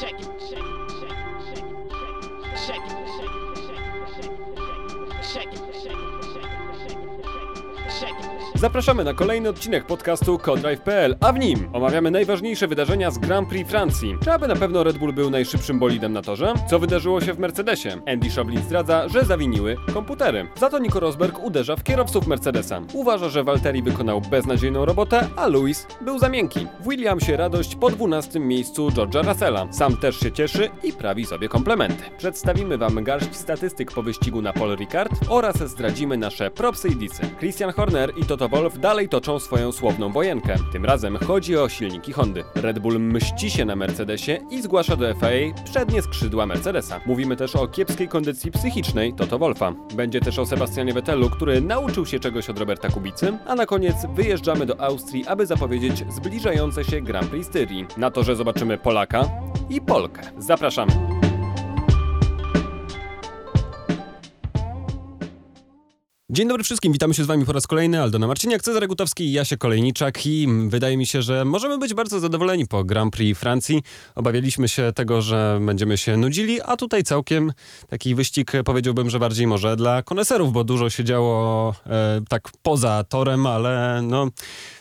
Check it, Zapraszamy na kolejny odcinek podcastu Codrive.pl, a w nim omawiamy najważniejsze wydarzenia z Grand Prix Francji. Czy aby na pewno Red Bull był najszybszym bolidem na torze? Co wydarzyło się w Mercedesie? Andy Schablin zdradza, że zawiniły komputery. Za to Nico Rosberg uderza w kierowców Mercedesa. Uważa, że Valtteri wykonał beznadziejną robotę, a Lewis był za miękki. W Williamsie radość po 12 miejscu George'a Russella. Sam też się cieszy i prawi sobie komplementy. Przedstawimy wam garść statystyk po wyścigu na Paul Ricard oraz zdradzimy nasze propsy i disy. Christian Horner i Toto Wolff dalej toczą swoją słowną wojenkę. Tym razem chodzi o silniki Hondy. Red Bull mści się na Mercedesie i zgłasza do FIA przednie skrzydła Mercedesa. Mówimy też o kiepskiej kondycji psychicznej Toto Wolfa. Będzie też o Sebastianie Vettelu, który nauczył się czegoś od Roberta Kubicy, a na koniec wyjeżdżamy do Austrii, aby zapowiedzieć zbliżające się Grand Prix Styrii. Na to, że zobaczymy Polaka i Polkę. Zapraszamy. Dzień dobry wszystkim, witamy się z wami po raz kolejny. Aldona Marciniak, Cezary Gutowski i Jasie Kolejniczak i wydaje mi się, że możemy być bardzo zadowoleni po Grand Prix Francji. Obawialiśmy się tego, że będziemy się nudzili, a tutaj całkiem taki wyścig powiedziałbym, że bardziej może dla koneserów, bo dużo się działo e, tak poza torem, ale no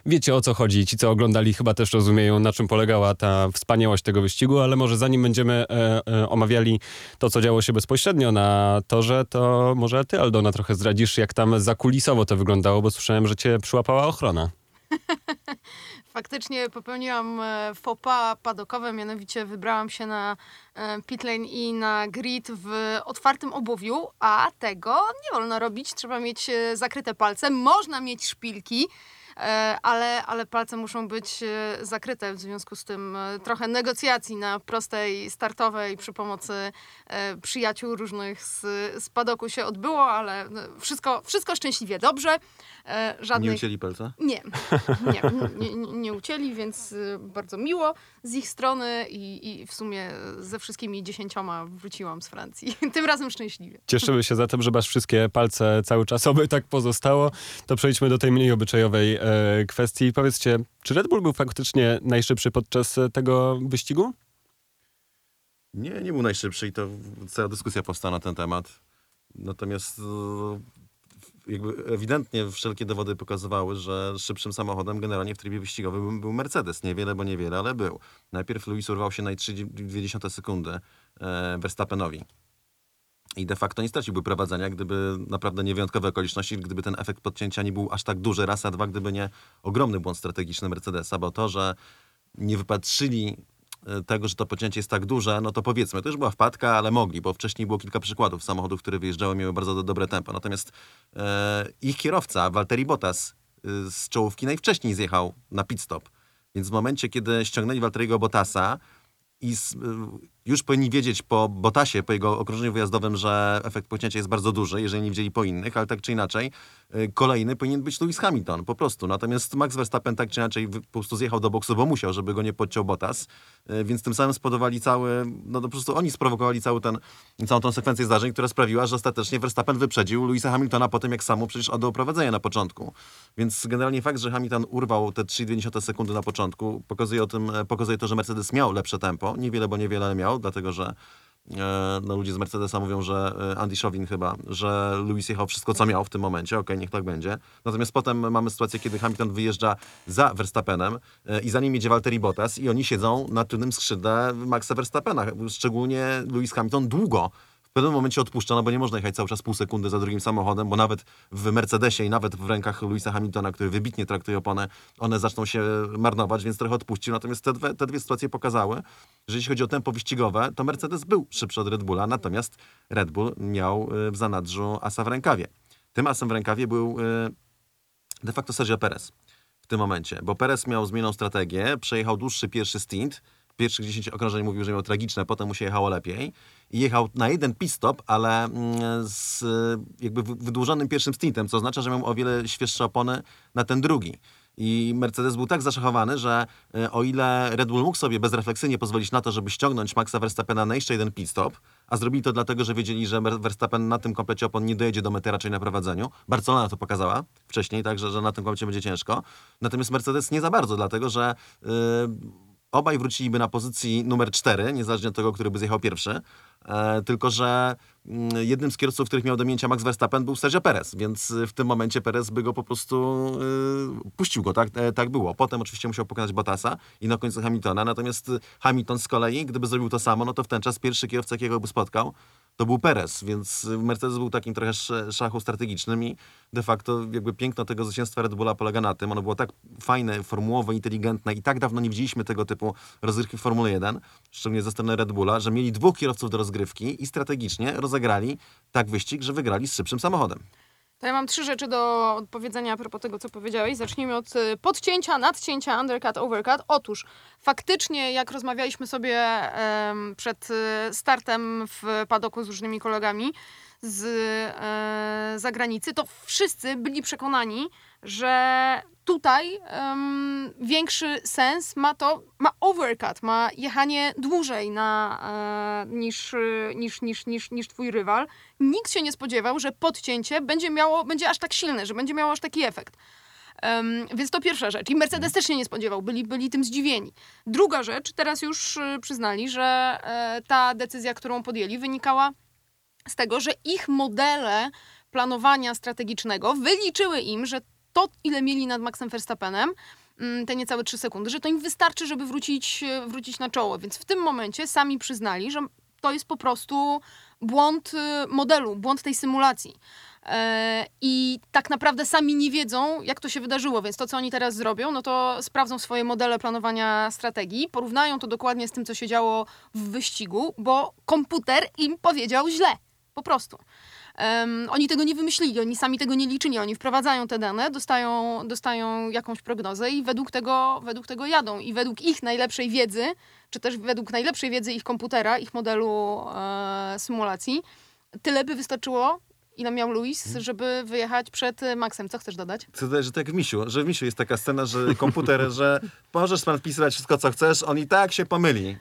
wiecie o co chodzi. Ci, co oglądali chyba też rozumieją, na czym polegała ta wspaniałość tego wyścigu, ale może zanim będziemy e, e, omawiali to, co działo się bezpośrednio na torze, to może ty, Aldona, trochę zdradzisz, jak tam zakulisowo to wyglądało, bo słyszałem, że cię przyłapała ochrona. Faktycznie popełniłam e, pas padokowe, mianowicie wybrałam się na e, pitlane i na grid w otwartym obuwiu, a tego nie wolno robić. Trzeba mieć e, zakryte palce, można mieć szpilki, ale, ale palce muszą być e, zakryte. W związku z tym e, trochę negocjacji na prostej startowej przy pomocy e, przyjaciół różnych z, z padoku się odbyło, ale e, wszystko, wszystko szczęśliwie dobrze. E, Żadnych... Nie ucięli palca? Nie, nie, nie, nie, nie ucięli, więc bardzo miło z ich strony i, i w sumie ze wszystkimi dziesięcioma wróciłam z Francji. Tym razem szczęśliwie. Cieszymy się zatem, że masz wszystkie palce cały czas, oby tak pozostało. To przejdźmy do tej mniej obyczajowej e, kwestii. Powiedzcie, czy Red Bull był faktycznie najszybszy podczas e, tego wyścigu? Nie, nie był najszybszy i to cała dyskusja powstała na ten temat. Natomiast e, jakby ewidentnie wszelkie dowody pokazywały, że szybszym samochodem generalnie w trybie wyścigowym był- Mercedes. Niewiele, bo niewiele, ale był. Najpierw Lewis urwał się na 3,2 sekundy e, Verstappenowi. I de facto nie straciłby prowadzenia, gdyby naprawdę niewyjątkowe okoliczności, gdyby ten efekt podcięcia nie był aż tak duży, raz, a dwa, gdyby nie ogromny błąd strategiczny Mercedesa, bo to, że nie wypatrzyli e, tego, że to pocięcie jest tak duże, no to powiedzmy, to już była wpadka, ale mogli, bo wcześniej było kilka przykładów samochodów, które wyjeżdżały, miały bardzo do, dobre tempo. Natomiast e, ich kierowca, Valtteri Bottas, e, z czołówki najwcześniej zjechał na pit stop. Więc w momencie, kiedy ściągnęli Valtteriego Bottasa i z, y, już powinni wiedzieć po Botasie, po jego okrążeniu wyjazdowym, że efekt pocięcia jest bardzo duży, jeżeli nie widzieli po innych, ale tak czy inaczej, y, kolejny powinien być Lewis Hamilton, po prostu. Natomiast Max Verstappen tak czy inaczej po prostu zjechał do boksu, bo musiał, żeby go nie podciął Bottas, y, więc tym samym spodowali cały, no po prostu oni sprowokowali cały ten, całą tą sekwencję zdarzeń, która sprawiła, że ostatecznie Verstappen wyprzedził Lewisa Hamiltona po tym, jak samo przecież oddał prowadzenie na początku. Więc generalnie fakt, że Hamilton urwał te 3,2 sekundy na początku, pokazuje, o tym, e, pokazuje to, że Mercedes miał lepsze tempo. Niewiele, bo niewiele ale miał, dlatego że e, no, ludzie z Mercedesa mówią, że e, Andy Chauvin chyba, że Lewis jechał wszystko, co miał w tym momencie. Okej, niech tak będzie. Natomiast potem mamy sytuację, kiedy Hamilton wyjeżdża za Verstappenem e, i za nim jedzie Valtteri Bottas i oni siedzą na tylnym skrzydle Maxa Verstappena. Szczególnie Lewis Hamilton długo w pewnym momencie odpuszcza, no bo nie można jechać cały czas pół sekundy za drugim samochodem, bo nawet w Mercedesie i nawet w rękach Louisa Hamiltona, który wybitnie traktuje opony, one zaczną się marnować, więc trochę odpuścił. Natomiast te dwie, te dwie sytuacje pokazały, że jeśli chodzi o tempo wyścigowe, to Mercedes był szybszy od Red Bulla, natomiast Red Bull miał y, w zanadrzu asa w rękawie. Tym asem w rękawie był y, de facto Sergio Perez w tym momencie, bo Perez miał zmienną strategię, przejechał dłuższy pierwszy stint, pierwszych 10 okrążeń mówił, że miał tragiczne, potem mu się jechało lepiej i jechał na jeden pit stop, ale mm, z jakby wy- wydłużonym pierwszym stintem, co oznacza, że miał o wiele świeższe opony na ten drugi. I Mercedes był tak zaszachowany, że e, o ile Red Bull mógł sobie bezrefleksyjnie pozwolić na to, żeby ściągnąć Maxa Verstappena na jeszcze jeden pit stop, a zrobili to dlatego, że wiedzieli, że Verstappen na tym komplecie opon nie dojedzie do mety raczej na prowadzeniu. Barcelona to pokazała wcześniej, także że na tym komplecie będzie ciężko. Natomiast Mercedes nie za bardzo, dlatego że yy, obaj wróciliby na pozycji numer 4, niezależnie od tego, który by zjechał pierwszy. E, tylko, że mm, jednym z kierowców, których miał do mięcia Max Verstappen był Sergio Perez, więc y, w tym momencie Perez by go po prostu y, puścił go, tak, e, tak było. Potem oczywiście musiał pokonać Bottasa i na końcu Hamiltona, natomiast Hamilton z kolei, gdyby zrobił to samo, no to w ten czas pierwszy kierowca, jakiego by spotkał, to był Perez, więc Mercedes był takim trochę sz- szachu strategicznym i de facto jakby piękno tego zwycięstwa Red Bulla polega na tym, ono było tak fajne, formułowe, inteligentne i tak dawno nie widzieliśmy tego typu rozgrywki w Formule 1, szczególnie ze strony Red Bulla, że mieli dwóch kierowców do rozgrywki i strategicznie rozegrali tak wyścig, że wygrali z szybszym samochodem. To ja mam trzy rzeczy do powiedzenia a propos tego, co powiedziałeś. Zacznijmy od y, podcięcia, nadcięcia, undercut, overcut. Otóż faktycznie, jak rozmawialiśmy sobie przed y, startem w padoku z różnymi kolegami z e, zagranicy, to wszyscy byli przekonani, że tutaj em, większy sens ma to, ma overcut, ma jechanie dłużej na, e, niż, niż, niż, niż, niż twój rywal. Nikt się nie spodziewał, że podcięcie będzie miało, będzie aż tak silne, że będzie miało aż taki efekt. Em, więc to pierwsza rzecz. I Mercedes też się nie spodziewał, byli, byli tym zdziwieni. Druga rzecz, teraz już y, przyznali, że e, ta decyzja, którą podjęli, wynikała z tego, że ich modele planowania strategicznego wyliczyły im, że to, ile mieli nad Maxem Verstappenem, mm, te niecałe 3 sekundy, że to im wystarczy, żeby wrócić, e, wrócić na czoło. Więc w tym momencie sami przyznali, że to jest po prostu błąd y, modelu, błąd tej symulacji. E, I tak naprawdę sami nie wiedzą, jak to się wydarzyło, więc to, co oni teraz zrobią, no to sprawdzą swoje modele planowania strategii, porównają to dokładnie z tym, co się działo w wyścigu, bo komputer im powiedział źle. Po prostu. Em, oni tego nie wymyślili, oni sami tego nie liczyli, oni wprowadzają te dane, dostają, dostają jakąś prognozę i według tego, według tego jadą. I według ich najlepszej wiedzy, czy też według najlepszej wiedzy ich komputera, ich modelu e, symulacji, tyle by wystarczyło, ile miał Luis, żeby wyjechać przed e, Maxem. Co chcesz dodać? Co to, że tak w Misiu, że w Misiu jest taka scena, że komputer, że możesz pan wpisywać wszystko, co chcesz, on i tak się pomyli.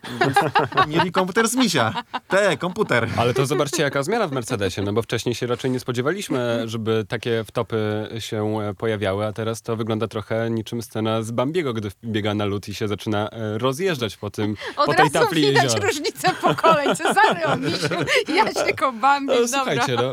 Mieli komputer z Misia. Te, komputer. Ale to zobaczcie, jaka zmiana w Mercedesie, no bo wcześniej się raczej nie spodziewaliśmy, żeby takie wtopy się e, pojawiały, a teraz to wygląda trochę niczym scena z Bambiego, gdy biega na lód i się zaczyna e, rozjeżdżać po tym, Od po tej razu tafli widać jeziora. różnicę pokoleń. Cezary o misiu, ja się kobambi, No, dobra. słuchajcie, no,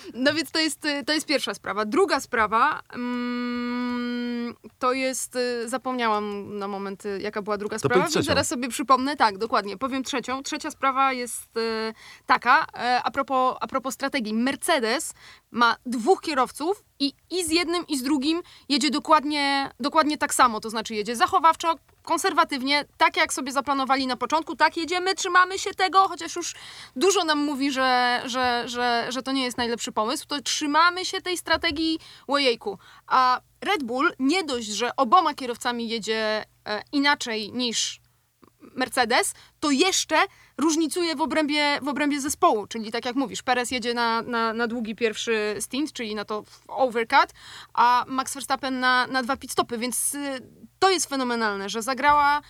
No więc to jest, y, to jest pierwsza sprawa. Druga sprawa mm, to jest, y, zapomniałam na moment, y, jaka była druga sprawa, powiedz więc zaraz sobie przypomnę. Tak, dokładnie, powiem trzecią. Trzecia sprawa jest y, taka, e, a propos, a propos strategii. Mercedes ma dwóch kierowców i, i z jednym, i z drugim jedzie dokładnie, dokładnie tak samo, to znaczy jedzie zachowawczo, konserwatywnie, tak jak sobie zaplanowali na początku, tak jedziemy, trzymamy się tego, chociaż już dużo nam mówi, że, że, że, że to nie jest najlepszy pomysł, to trzymamy się tej strategii ojejku. A Red Bull nie dość, że oboma kierowcami jedzie e, inaczej niż Mercedes, to jeszcze różnicuje w obrębie, w obrębie zespołu. Czyli tak jak mówisz, Perez jedzie na, na, na długi pierwszy stint, czyli na to overcut, a Max Verstappen na, na dwa pit stopy, więc y, to jest fenomenalne, że zagrała.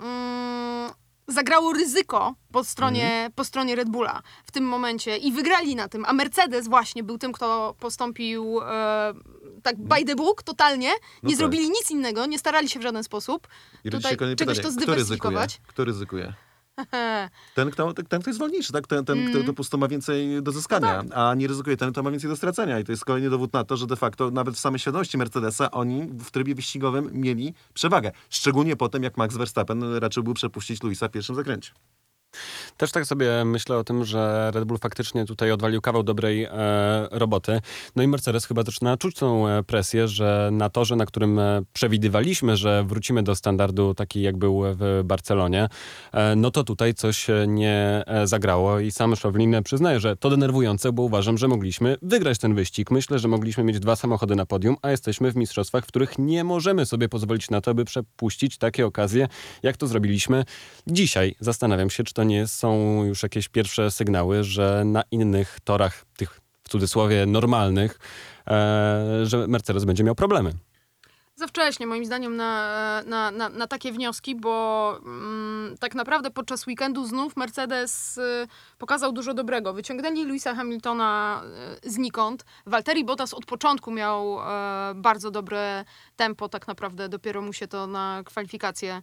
Mm, zagrało ryzyko po stronie, po stronie Red Bulla w tym momencie i wygrali na tym, a Mercedes właśnie był tym, kto postąpił e, tak by the book, totalnie, nie tak. zrobili nic innego, nie starali się w żaden sposób I tutaj czegoś pytanie. to Kto ryzykuje? zdywersyfikować. Kto ryzykuje? Ten, kto, ten, kto jest wolniejszy, tak? ten, ten Mhm. kto po prostu ma więcej do zyskania, No a nie ryzykuje ten, kto ma więcej do stracenia. I to jest kolejny dowód na to, że de facto nawet w samej świadomości Mercedesa oni w trybie wyścigowym mieli przewagę. Szczególnie po tym, jak Max Verstappen raczył był przepuścić Luisa w pierwszym zakręcie. Też tak sobie myślę o tym, że Red Bull faktycznie tutaj odwalił kawał dobrej e, roboty. No i Mercedes chyba zaczyna czuć tą e, presję, że na torze, na którym e, przewidywaliśmy, że wrócimy do standardu taki jak był w Barcelonie, e, no to tutaj coś nie e, zagrało i sam Szowlin przyznaje, że to denerwujące, bo uważam, że mogliśmy wygrać ten wyścig. Myślę, że mogliśmy mieć dwa samochody na podium, a jesteśmy w mistrzostwach, w których nie możemy sobie pozwolić na to, by przepuścić takie okazje, jak to zrobiliśmy dzisiaj. Zastanawiam się, czy to nie są już jakieś pierwsze sygnały, że na innych torach, tych w cudzysłowie normalnych, e, że Mercedes będzie miał problemy. Za wcześnie, moim zdaniem, na, na, na, na takie wnioski, bo mm, tak naprawdę podczas weekendu znów Mercedes y, pokazał dużo dobrego. Wyciągnęli Louisa Hamiltona y, znikąd. Valtteri Bottas od początku miał e, bardzo dobre tempo, tak naprawdę dopiero mu się to na kwalifikacje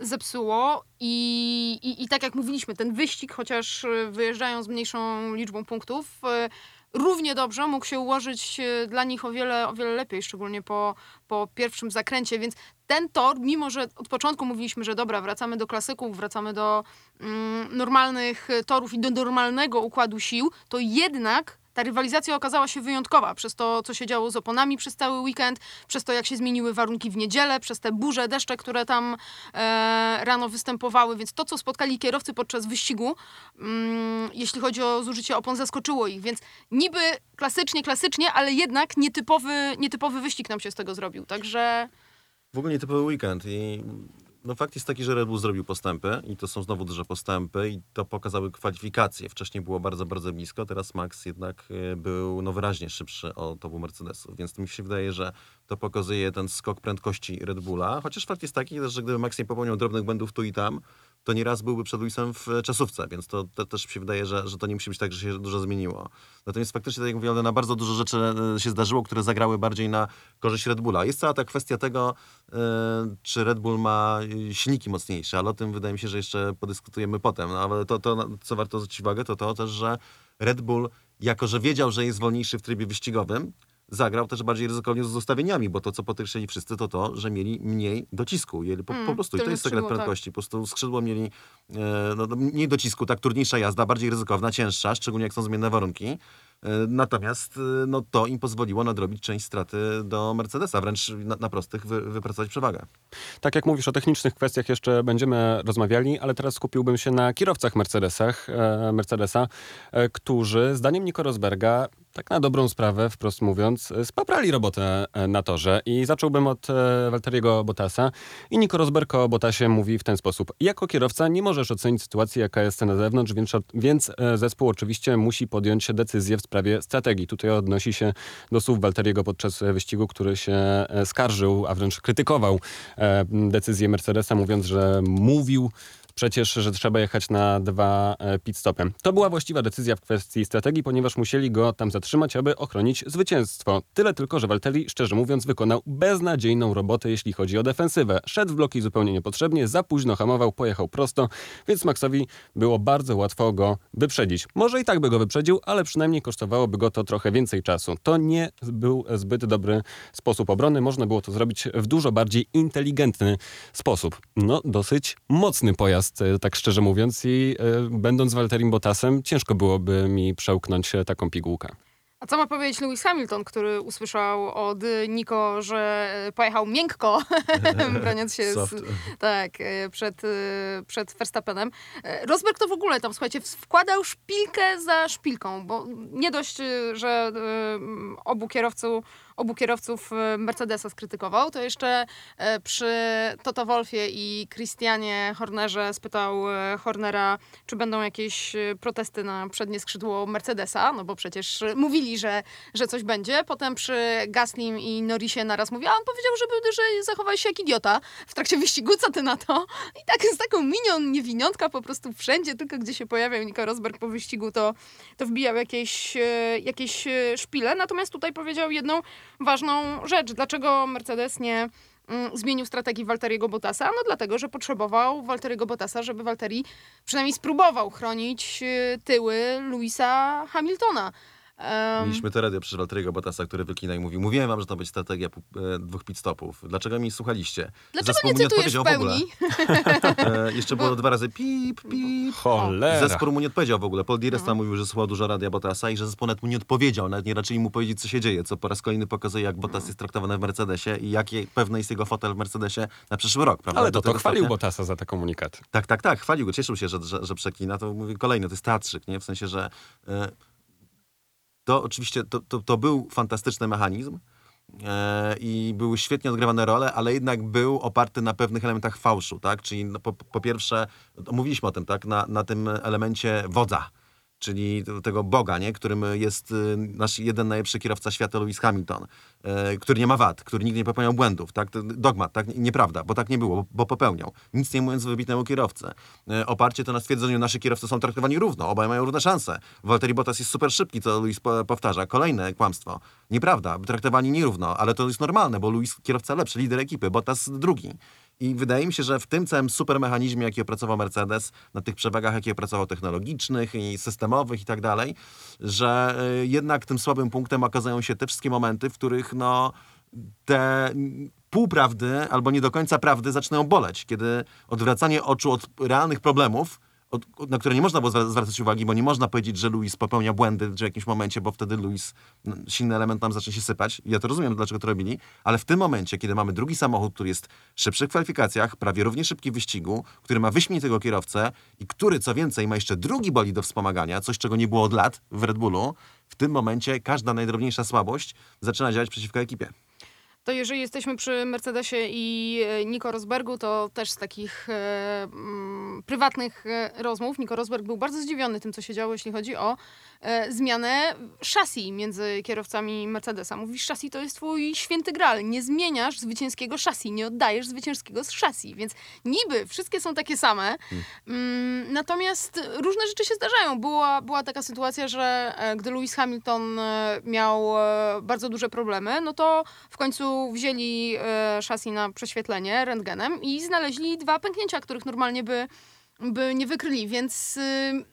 zepsuło. I, i, i tak jak mówiliśmy, ten wyścig, chociaż e, wyjeżdżają z mniejszą liczbą punktów, e, równie dobrze mógł się ułożyć e, dla nich o wiele, o wiele lepiej, szczególnie po, po pierwszym zakręcie, więc ten tor, mimo że od początku mówiliśmy, że dobra, wracamy do klasyków, wracamy do mm, normalnych e, torów i do normalnego układu sił, to jednak ta rywalizacja okazała się wyjątkowa przez to, co się działo z oponami przez cały weekend, przez to, jak się zmieniły warunki w niedzielę, przez te burze, deszcze, które tam e, rano występowały. Więc to, co spotkali kierowcy podczas wyścigu, mm, jeśli chodzi o zużycie opon, zaskoczyło ich. Więc niby klasycznie, klasycznie, ale jednak nietypowy, nietypowy wyścig nam się z tego zrobił. Także W ogóle nietypowy weekend i no fakt jest taki, że Red Bull zrobił postępy i to są znowu duże postępy i to pokazały kwalifikacje. Wcześniej było bardzo, bardzo blisko, teraz Max jednak e, był no, wyraźnie szybszy od obu Mercedesów, więc mi się wydaje, że to pokazuje ten skok prędkości Red Bulla, chociaż fakt jest taki, że gdyby Max nie popełniał drobnych błędów tu i tam, to nieraz byłby przed Luisem w czasówce, więc to, to też mi się wydaje, że, że to nie musi być tak, że się dużo zmieniło. Natomiast faktycznie, tak jak mówię, na bardzo dużo rzeczy e, się zdarzyło, które zagrały bardziej na korzyść Red Bulla. Jest cała ta kwestia tego, e, czy Red Bull ma e, silniki mocniejsze, ale o tym wydaje mi się, że jeszcze podyskutujemy potem. No, ale to, to, co warto zwrócić uwagę, to to też, że Red Bull, jako że wiedział, że jest wolniejszy w trybie wyścigowym, zagrał też bardziej ryzykownie z ustawieniami, bo to, co podkreślili wszyscy, to to, że mieli mniej docisku. Mieli po, Mm, po prostu, i to jest sekret tak. prędkości. Po prostu skrzydło mieli e, no, no, mniej docisku, tak trudniejsza jazda, bardziej ryzykowna, cięższa, szczególnie jak są zmienne warunki. E, Natomiast e, no, to im pozwoliło nadrobić część straty do Mercedesa, wręcz na, na prostych wy, wypracować przewagę. Tak jak mówisz o technicznych kwestiach jeszcze będziemy rozmawiali, ale teraz skupiłbym się na kierowcach Mercedesach, e, Mercedesa, e, którzy zdaniem Nico Rosberga tak na dobrą sprawę, wprost mówiąc, spaprali robotę e, na torze i zacząłbym od Walteriego Bottasa i Nico Rosberg o Bottasie mówi w ten sposób. Jako kierowca nie możesz ocenić sytuacji, jaka jest na zewnątrz, więc, więc zespół oczywiście musi podjąć decyzję w sprawie strategii. Tutaj odnosi się do słów Walteriego podczas wyścigu, który się e, skarżył, a wręcz krytykował e, decyzję Mercedesa, mówiąc, że mówił przecież, że trzeba jechać na dwa e, pit stopy. To była właściwa decyzja w kwestii strategii, ponieważ musieli go tam zatrzymać, aby ochronić zwycięstwo. Tyle tylko, że Valtteri, szczerze mówiąc, wykonał beznadziejną robotę, jeśli chodzi o defensywę. Szedł w bloki zupełnie niepotrzebnie, za późno hamował, pojechał prosto, więc Maxowi było bardzo łatwo go wyprzedzić. Może i tak by go wyprzedził, ale przynajmniej kosztowałoby go to trochę więcej czasu. To nie był zbyt dobry sposób obrony, można było to zrobić w dużo bardziej inteligentny sposób. No, dosyć mocny pojazd, e, tak szczerze mówiąc, i e, będąc Walterim Bottasem, ciężko byłoby mi przełknąć e, taką pigułkę. A co ma powiedzieć Lewis Hamilton, który usłyszał od Nico, że pojechał miękko, broniąc się z, tak, przed, przed Verstappenem. Rosberg to w ogóle tam, słuchajcie, wkładał szpilkę za szpilką, bo nie dość, że obu, kierowców, obu kierowców e, Mercedesa skrytykował, to jeszcze e, przy Toto Wolfie i Christianie Hornerze spytał e, Hornera, czy będą jakieś e, protesty na przednie skrzydło Mercedesa, no bo przecież mówili, że, że coś będzie. Potem przy Gaslim i Norrisie naraz mówi, a on powiedział, żeby, że zachowałeś się jak idiota w trakcie wyścigu, co ty na to? I tak z taką minion, niewiniątka po prostu wszędzie, tylko gdzie się pojawiał Nico Rosberg po wyścigu, to, to wbijał jakieś, jakieś szpile. Natomiast tutaj powiedział jedną ważną rzecz. Dlaczego Mercedes nie mm, zmienił strategii Walteriego Bottasa? No dlatego, że potrzebował Walteriego Bottasa, żeby Walteri przynajmniej spróbował chronić e, tyły Louisa Hamiltona. Em, Mieliśmy tę radio przez Walteriego Bottasa, który wyklinał i mówił, mówiłem wam, że to będzie strategia e, dwóch pit stopów. Dlaczego mi słuchaliście? Dlaczego Zespół nie cytujesz w odpowiedział w ogóle. pełni? E, jeszcze było dwa razy pip, pip. Cholera. Zespół mu nie odpowiedział w ogóle. Paul Dires Mhm. tam mówił, że słuchał dużo radia Bottasa i że zespół nawet mu nie odpowiedział. Nawet nie raczyli mu powiedzieć, co się dzieje, co po raz kolejny pokazuje, jak Bottas jest traktowany w Mercedesie i jaki pewny jest jego fotel w Mercedesie na przyszły rok, prawda? Ale Do to, to tego chwalił stopnia- Bottasa za te komunikaty. Tak, tak, tak, chwalił go, cieszył się, że, że, że przeklina. To mówi kolejny, to jest teatrzyk, nie? W sensie, że e, to oczywiście, to, to, to był fantastyczny mechanizm e, i były świetnie odgrywane role, ale jednak był oparty na pewnych elementach fałszu, tak? Czyli no, po, po pierwsze, no, mówiliśmy o tym, tak? Na, na tym elemencie wodza. Czyli tego Boga, nie? którym jest y, nasz jeden najlepszy kierowca świata, Lewis Hamilton, e, który nie ma wad, który nigdy nie popełniał błędów. Tak? Dogmat, tak? Nieprawda, bo tak nie było, bo, popełniał. Nic nie mówiąc wybitnemu kierowcę. E, oparcie to na stwierdzeniu, nasi kierowcy są traktowani równo, obaj mają równe szanse. Waltteri Bottas jest super szybki, co po, powtarza. Kolejne kłamstwo. Nieprawda, traktowani nierówno, ale to jest normalne, bo Luis kierowca lepszy, lider ekipy, Bottas drugi. I wydaje mi się, że w tym całym supermechanizmie, jaki opracował Mercedes, na tych przewagach, jakie opracował technologicznych i systemowych i tak dalej, że y, jednak tym słabym punktem okazują się te wszystkie momenty, w których no, te półprawdy albo nie do końca prawdy zaczynają boleć, kiedy odwracanie oczu od realnych problemów, na które nie można było zwra- zwracać uwagi, bo nie można powiedzieć, że Luis popełnia błędy w jakimś momencie, bo wtedy Luis, silny element nam zacznie się sypać. Ja to rozumiem, dlaczego to robili, ale w tym momencie, kiedy mamy drugi samochód, który jest szybszy w kwalifikacjach, prawie równie szybki w wyścigu, który ma wyśmienitego kierowcę i który, co więcej, ma jeszcze drugi boli do wspomagania, coś, czego nie było od lat w Red Bullu, w tym momencie każda najdrobniejsza słabość zaczyna działać przeciwko ekipie. To jeżeli jesteśmy przy Mercedesie i e, Nico Rosbergu, to też z takich e, mm, prywatnych e, rozmów Nico Rosberg był bardzo zdziwiony tym, co się działo, jeśli chodzi o e, zmianę szasi między kierowcami Mercedesa. Mówisz, szasi to jest twój święty gral. Nie zmieniasz zwycięskiego szasi, nie oddajesz zwycięskiego z szasi, więc niby wszystkie są takie same, mm, natomiast różne rzeczy się zdarzają. Była, była taka sytuacja, że e, gdy Lewis Hamilton miał bardzo duże problemy, no to w końcu wzięli e, szasi na prześwietlenie rentgenem i znaleźli dwa pęknięcia, których normalnie by, by nie wykryli, więc y,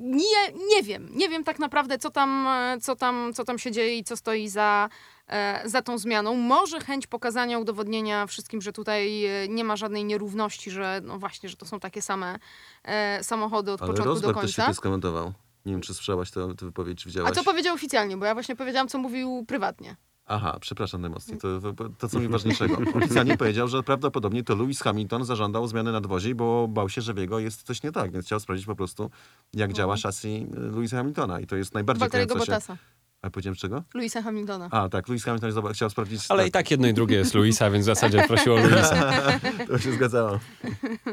nie, nie wiem. Nie wiem tak naprawdę, co tam, co, tam, co tam się dzieje i co stoi za, e, za tą zmianą. Może chęć pokazania, udowodnienia wszystkim, że tutaj e, nie ma żadnej nierówności, że no właśnie, że to są takie same e, samochody od Ale początku do Rosberg też końca. świetnie skomentował. Nie wiem, czy słyszałaś tę tę wypowiedź, czy widziałaś. A co powiedział oficjalnie? Bo ja właśnie powiedziałam, co mówił prywatnie. Aha, przepraszam najmocniej, to, to, to co mi ważniejszego. Oficjalnie powiedział, że prawdopodobnie to Lewis Hamilton zażądał zmiany nadwozi, bo bał się, że w jego jest coś nie tak, więc chciał sprawdzić po prostu, jak działa szasi Lewisa Hamiltona i to jest najbardziej Walteriego się... Bottasa. A powiedziałem czego? Luisa Hamiltona. A, tak, Lewis Hamilton zoba- chciał sprawdzić... Ale tak, i tak jedno i drugie jest Luisa, więc w zasadzie prosił o Luisa. To się zgadzało.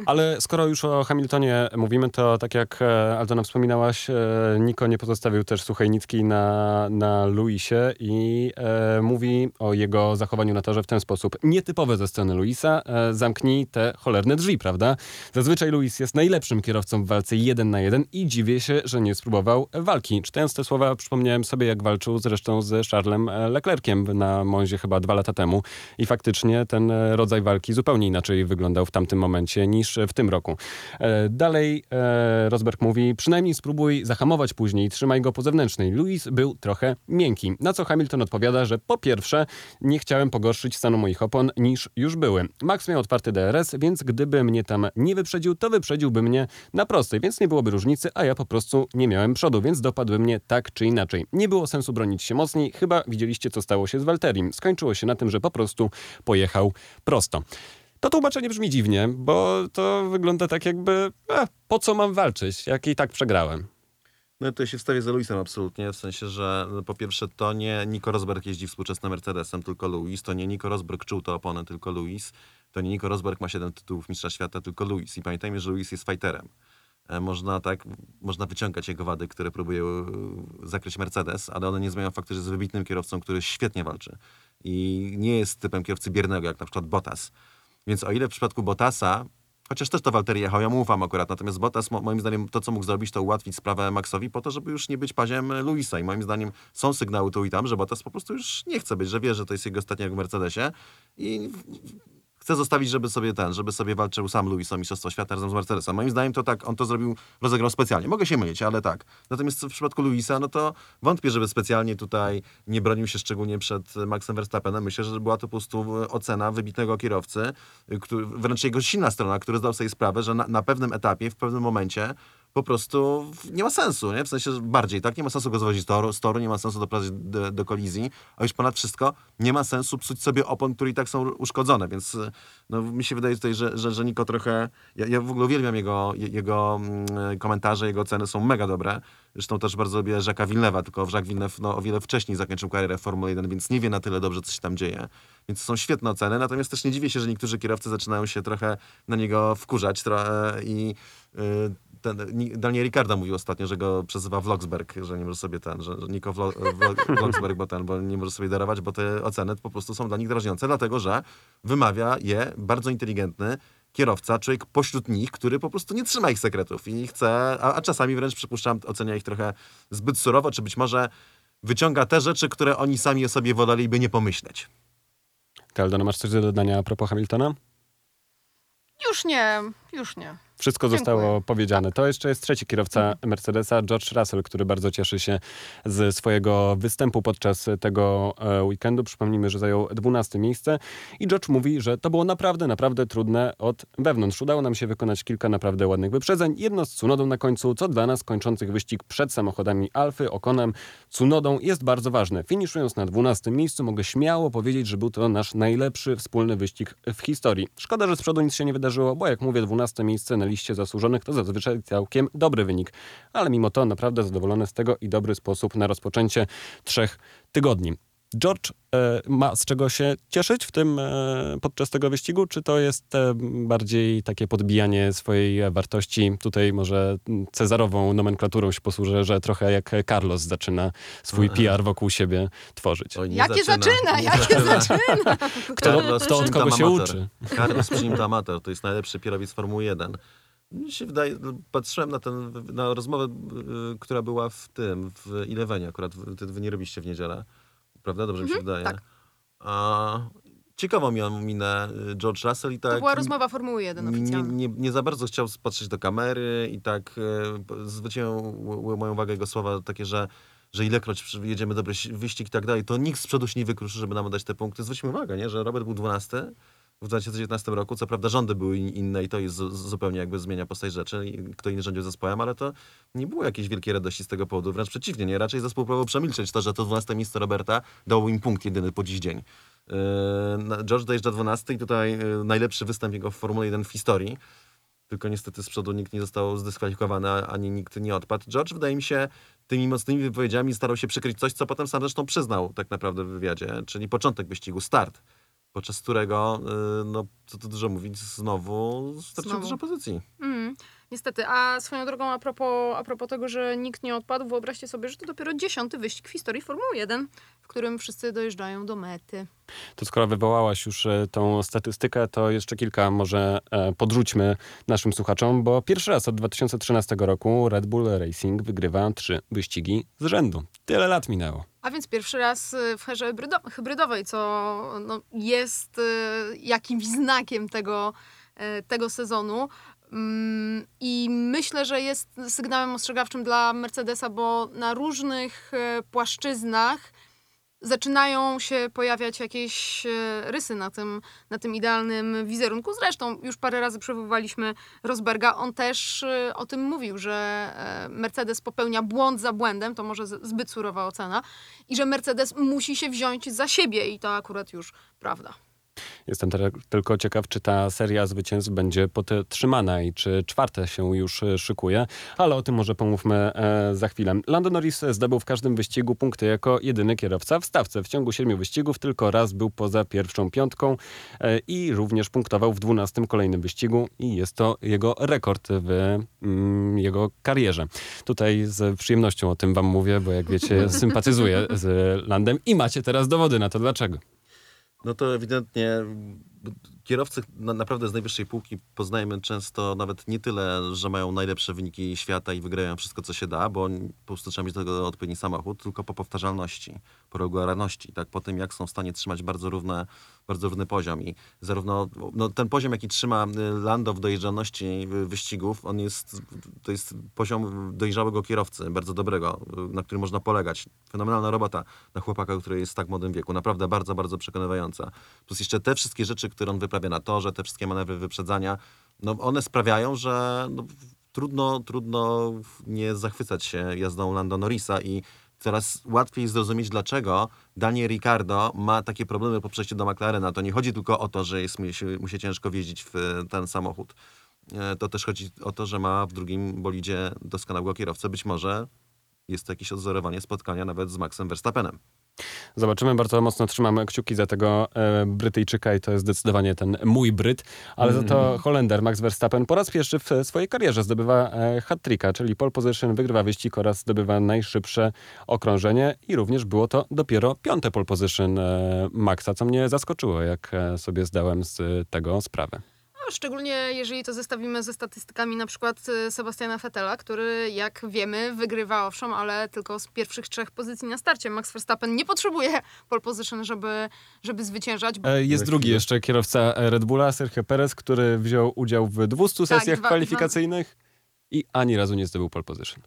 Ale skoro już o Hamiltonie mówimy, to tak jak e, Aldona wspominałaś, e, Niko nie pozostawił też suchej nitki na, na Luisie i e, mówi o jego zachowaniu na torze w ten sposób. Nietypowe ze strony Luisa, e, zamknij te cholerne drzwi, prawda? Zazwyczaj Luis jest najlepszym kierowcą w walce jeden na jeden i dziwię się, że nie spróbował walki. Czytając te słowa przypomniałem sobie, jak walczył zresztą z Charlesem e, Leclerciem na Monzie chyba dwa lata temu i faktycznie ten e, rodzaj walki zupełnie inaczej wyglądał w tamtym momencie niż w tym roku. E, Dalej Rosberg mówi, przynajmniej spróbuj zahamować później, trzymaj go po zewnętrznej. Louis był trochę miękki, na co Hamilton odpowiada, że po pierwsze nie chciałem pogorszyć stanu moich opon niż już były. Max miał otwarty DRS, więc gdyby mnie tam nie wyprzedził, to wyprzedziłby mnie na prostej, więc nie byłoby różnicy, a ja po prostu nie miałem przodu, więc dopadły mnie tak czy inaczej. Nie było sensu bronić się mocniej, chyba widzieliście co stało się z Walterim. Skończyło się na tym, że po prostu pojechał prosto. To tłumaczenie brzmi dziwnie, bo to wygląda tak jakby, e, po co mam walczyć, jak i tak przegrałem. No to się wstawię za Luisem absolutnie, w sensie, że po pierwsze to nie Nico Rosberg jeździ współczesnym Mercedesem, tylko Luis, to nie Nico Rosberg czuł te opony, tylko Luis, to nie Nico Rosberg ma 7 tytułów mistrza świata, tylko Luis. I pamiętajmy, że Luis jest fighterem. E, Można tak, można wyciągać jego wady, które próbuje e, zakryć Mercedes, ale one nie zmieniają faktu, że jest wybitnym kierowcą, który świetnie walczy. I nie jest typem kierowcy biernego, jak na przykład Bottas. Więc o ile w przypadku Bottasa, chociaż też to Walteri jechał, ja mu ufam akurat, natomiast Bottas mo- moim zdaniem to, co mógł zrobić, to ułatwić sprawę Maxowi po to, żeby już nie być paziem Luisa. I moim zdaniem są sygnały tu i tam, że Bottas po prostu już nie chce być, że wie, że to jest jego ostatni w Mercedesie i chce zostawić, żeby sobie ten, żeby sobie walczył sam Luis o Mistrzostwo Świata razem z Mercedesem. Moim zdaniem to tak, on to zrobił, rozegrał specjalnie. Mogę się mylić, ale tak. Natomiast w przypadku Luisa, no to wątpię, żeby specjalnie tutaj nie bronił się szczególnie przed Maxem Verstappenem. Myślę, że była to po prostu ocena wybitnego kierowcy, który, wręcz jego silna strona, który zdał sobie sprawę, że na, na pewnym etapie, w pewnym momencie po prostu nie ma sensu, nie? W sensie bardziej, tak? Nie ma sensu go zwozić z toru, z toru nie ma sensu doprowadzić do, do kolizji, a już ponad wszystko nie ma sensu psuć sobie opon, które i tak są uszkodzone, więc no, mi się wydaje tutaj, że, że, że Niko trochę... Ja, ja w ogóle uwielbiam jego, je- jego mm, komentarze, jego oceny są mega dobre. Zresztą też bardzo lubię Jacques'a Villeneuve'a, tylko Jacques Villeneuve no, o wiele wcześniej zakończył karierę w Formule 1, więc nie wie na tyle dobrze, co się tam dzieje. Więc są świetne oceny, natomiast też nie dziwię się, że niektórzy kierowcy zaczynają się trochę na niego wkurzać i y, ten, Ni- Daniel Ricarda mówił ostatnio, że go przezywa Vlogsberg, że nie może sobie ten, że, że Niko Vlo- Vlogsberg, bo ten, bo nie może sobie darować, bo te oceny po prostu są dla nich drażniące, dlatego że wymawia je bardzo inteligentny kierowca, człowiek pośród nich, który po prostu nie trzyma ich sekretów i chce, a, a czasami wręcz przypuszczam, ocenia ich trochę zbyt surowo, czy być może wyciąga te rzeczy, które oni sami o sobie woleliby nie pomyśleć. Kaldona, masz coś do dodania a propos Hamiltona? Już nie, już nie. Wszystko Dziękuję. zostało powiedziane. To jeszcze jest trzeci kierowca Mercedesa, George Russell, który bardzo cieszy się z swojego występu podczas tego e, weekendu. Przypomnijmy, że zajął 12 miejsce i George mówi, że to było naprawdę, naprawdę trudne od wewnątrz. Udało nam się wykonać kilka naprawdę ładnych wyprzedzeń. Jedno z Cunodą na końcu, co dla nas kończących wyścig przed samochodami Alfy, Okonem, Cunodą jest bardzo ważne. Finiszując na 12 miejscu, mogę śmiało powiedzieć, że był to nasz najlepszy wspólny wyścig w historii. Szkoda, że z przodu nic się nie wydarzyło, bo jak mówię, 12 miejsce na liście zasłużonych to zazwyczaj całkiem dobry wynik. Ale mimo to naprawdę zadowolony z tego i dobry sposób na rozpoczęcie trzech tygodni. George e, ma z czego się cieszyć w tym e, podczas tego wyścigu, czy to jest e, bardziej takie podbijanie swojej wartości? Tutaj może cezarową nomenklaturą się posłużę, że trochę jak Carlos zaczyna swój PR wokół siebie tworzyć. Jakie zaczyna, nie jakie zaczyna. Kto, Carlos kto od kogo się uczy? Carlos Sprinta Amateur to jest najlepszy kierowiec Formuły 1. Mi się wydaje, patrzyłem na, ten, na rozmowę, y, która była w tym, w Elevenie akurat, wy, wy nie robiliście w niedzielę, prawda? Dobrze mi się wydaje. tak. A, ciekawą miał minę y, George Russell i tak... To była rozmowa Formuły 1 nie, oficjalna. nie, nie za bardzo chciał patrzeć do kamery i tak e, moją uwagę jego słowa takie, że że ilekroć jedziemy dobry wyścig i tak dalej, to nikt z przodu się nie wykruszy, żeby nam dać te punkty. Zwróćmy uwagę, nie? że Robert był 12 w 2019 roku. Co prawda rządy były in- inne i to jest zu- zupełnie jakby zmienia postać rzeczy. Kto inny rządził zespołem, ale to nie było jakiejś wielkiej radości z tego powodu. Wręcz przeciwnie, nie? Raczej zespół próbował przemilczeć to, że to 12 miejsce Roberta dało im punkt jedyny po dziś dzień. Yy, George dojeżdża 12 i tutaj yy, najlepszy występ jego w Formule 1 w historii. Tylko niestety z przodu nikt nie został zdyskwalifikowany, ani nikt nie odpadł. George, wydaje mi się, tymi mocnymi wypowiedziami starał się przykryć coś, co potem sam zresztą przyznał tak naprawdę w wywiadzie, czyli początek wyścigu, start, podczas którego, yy, no co tu dużo mówić, znowu stracił dużo pozycji. Mm, niestety, a swoją drogą a propos, a propos tego, że nikt nie odpadł, wyobraźcie sobie, że to dopiero dziesiąty wyścig w historii Formuły 1, w którym wszyscy dojeżdżają do mety. To skoro wywołałaś już e, tą statystykę, to jeszcze kilka może e, podrzućmy naszym słuchaczom, bo pierwszy raz od 2013 roku Red Bull Racing wygrywa trzy wyścigi z rzędu. Tyle lat minęło. A więc pierwszy raz y, w herze hybrydo- hybrydowej, co no, jest jakimś znakiem tego, tego sezonu. Mm, I myślę, że jest sygnałem ostrzegawczym dla Mercedesa, bo na różnych y, płaszczyznach zaczynają się pojawiać jakieś e, rysy na tym, na tym idealnym wizerunku. Zresztą już parę razy przywoływaliśmy Rosberga. On też e, o tym mówił, że e, Mercedes popełnia błąd za błędem, to może zbyt surowa ocena, i że Mercedes musi się wziąć za siebie i to akurat już prawda. Jestem teraz tylko ciekaw, czy ta seria zwycięstw będzie podtrzymana i czy czwarte się już e, szykuje, ale o tym może pomówmy e, za chwilę. Lando Norris zdobył w każdym wyścigu punkty jako jedyny kierowca w stawce. W ciągu siedmiu wyścigów tylko raz był poza pierwszą piątką e, i również punktował w dwunastym kolejnym wyścigu i jest to jego rekord w mm, jego karierze. Tutaj z przyjemnością o tym wam mówię, bo jak wiecie, sympatyzuję z Landem i macie teraz dowody na to, dlaczego. No to ewidentnie kierowcy na, naprawdę z najwyższej półki poznajemy często nawet nie tyle, że mają najlepsze wyniki świata i wygrają wszystko, co się da, bo po prostu trzeba mieć do tego odpowiedni samochód, tylko po powtarzalności, po regularności, tak, po tym, jak są w stanie trzymać bardzo równe, bardzo równy poziom i zarówno no, ten poziom, jaki trzyma y, Lando w dojeżdżalności y, wyścigów, on jest, to jest poziom dojrzałego kierowcy, bardzo dobrego, y, na którym można polegać. Fenomenalna robota na chłopaka, który jest w tak młodym wieku, naprawdę bardzo, bardzo przekonywająca. Plus jeszcze te wszystkie rzeczy, które on wyprawia na torze, te wszystkie manewry wyprzedzania, no one sprawiają, że no, trudno, trudno nie zachwycać się jazdą Lando Norrisa i coraz łatwiej zrozumieć, dlaczego Daniel Ricciardo ma takie problemy po przejściu do McLarena. To nie chodzi tylko o to, że jest, mu, się, mu się ciężko wjeździć w ten samochód. E, To też chodzi o to, że ma w drugim bolidzie doskonałego kierowcę. Być może jest to jakieś odzorowanie spotkania nawet z Maxem Verstappenem. Zobaczymy, bardzo mocno trzymamy kciuki za tego e, Brytyjczyka i to jest zdecydowanie ten mój Bryt, ale za to Holender Max Verstappen po raz pierwszy w swojej karierze zdobywa e, hat-tricka, czyli pole position, wygrywa wyścig oraz zdobywa najszybsze okrążenie. I również było to dopiero piąte pole position e, Maxa, co mnie zaskoczyło, jak e, sobie zdałem z tego sprawę. Szczególnie jeżeli to zestawimy ze statystykami na przykład y, Sebastiana Vettela, który jak wiemy wygrywa owszem, ale tylko z pierwszych trzech pozycji na starcie. Max Verstappen nie potrzebuje pole position, żeby, żeby zwyciężać. Bo... E, Jest drugi jeszcze kierowca Red Bulla, Sergio Perez, który wziął udział w 200 Tak, sesjach dwa- kwalifikacyjnych i ani razu nie zdobył pole position.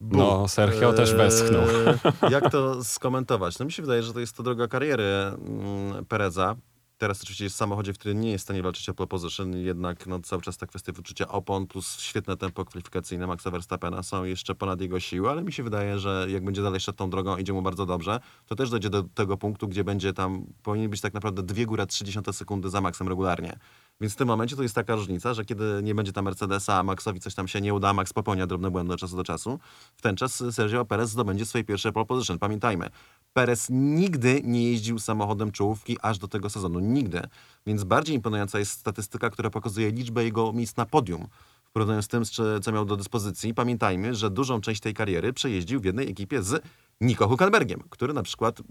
No, Sergio też westchnął. Eee, Jak to skomentować? No mi się wydaje, że to jest to droga kariery mm, Pereza. Teraz oczywiście jest w samochodzie, w którym nie jest w stanie walczyć o pole position, jednak no, cały czas ta kwestia wyczucia opon plus świetne tempo kwalifikacyjne Maxa Verstappena są jeszcze ponad jego siły, ale mi się wydaje, że jak będzie dalej szedł tą drogą, idzie mu bardzo dobrze, to też dojdzie do tego punktu, gdzie będzie tam, powinien być tak naprawdę 2 góra 30 sekundy za Maxem regularnie. Więc w tym momencie to jest taka różnica, że kiedy nie będzie tam Mercedesa, a Maxowi coś tam się nie uda, Max popełnia drobne błędy od czasu do czasu, w ten czas Sergio Perez zdobędzie swoje pierwsze pole position. Pamiętajmy, Perez nigdy nie jeździł samochodem czołówki aż do tego sezonu. Nigdy. Więc bardziej imponująca jest statystyka, która pokazuje liczbę jego miejsc na podium. Porównaniu z tym, co miał do dyspozycji, pamiętajmy, że dużą część tej kariery przejeździł w jednej ekipie z Nico Hulkenbergiem, który na przykład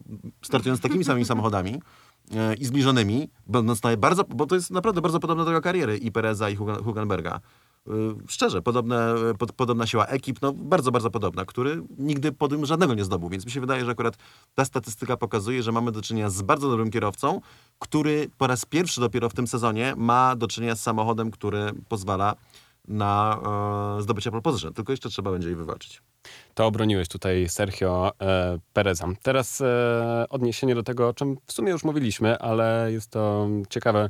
startując takimi samymi samochodami i zbliżonymi, będąc bardzo, bo to jest naprawdę bardzo podobna droga kariery i Pereza i Hulkenberga. Y, Szczerze, podobne, pod, podobna siła ekip, no bardzo, bardzo podobna, który nigdy podium żadnego nie zdobył, więc mi się wydaje, że akurat ta statystyka pokazuje, że mamy do czynienia z bardzo dobrym kierowcą, który po raz pierwszy dopiero w tym sezonie ma do czynienia z samochodem, który pozwala na e, zdobycie pole position. Tylko jeszcze trzeba będzie jej wywalczyć. To obroniłeś tutaj Sergio e, Pereza. Teraz e, odniesienie do tego, o czym w sumie już mówiliśmy, ale jest to ciekawe,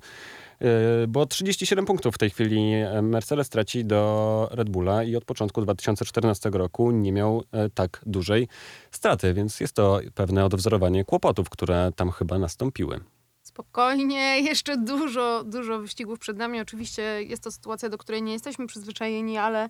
e, bo 37 punktów w tej chwili e, Mercedes traci do Red Bulla i od początku 2014 roku nie miał e, tak dużej straty, więc jest to pewne odwzorowanie kłopotów, które tam chyba nastąpiły. Spokojnie, jeszcze dużo, dużo wyścigów przed nami. Oczywiście jest to sytuacja, do której nie jesteśmy przyzwyczajeni, ale,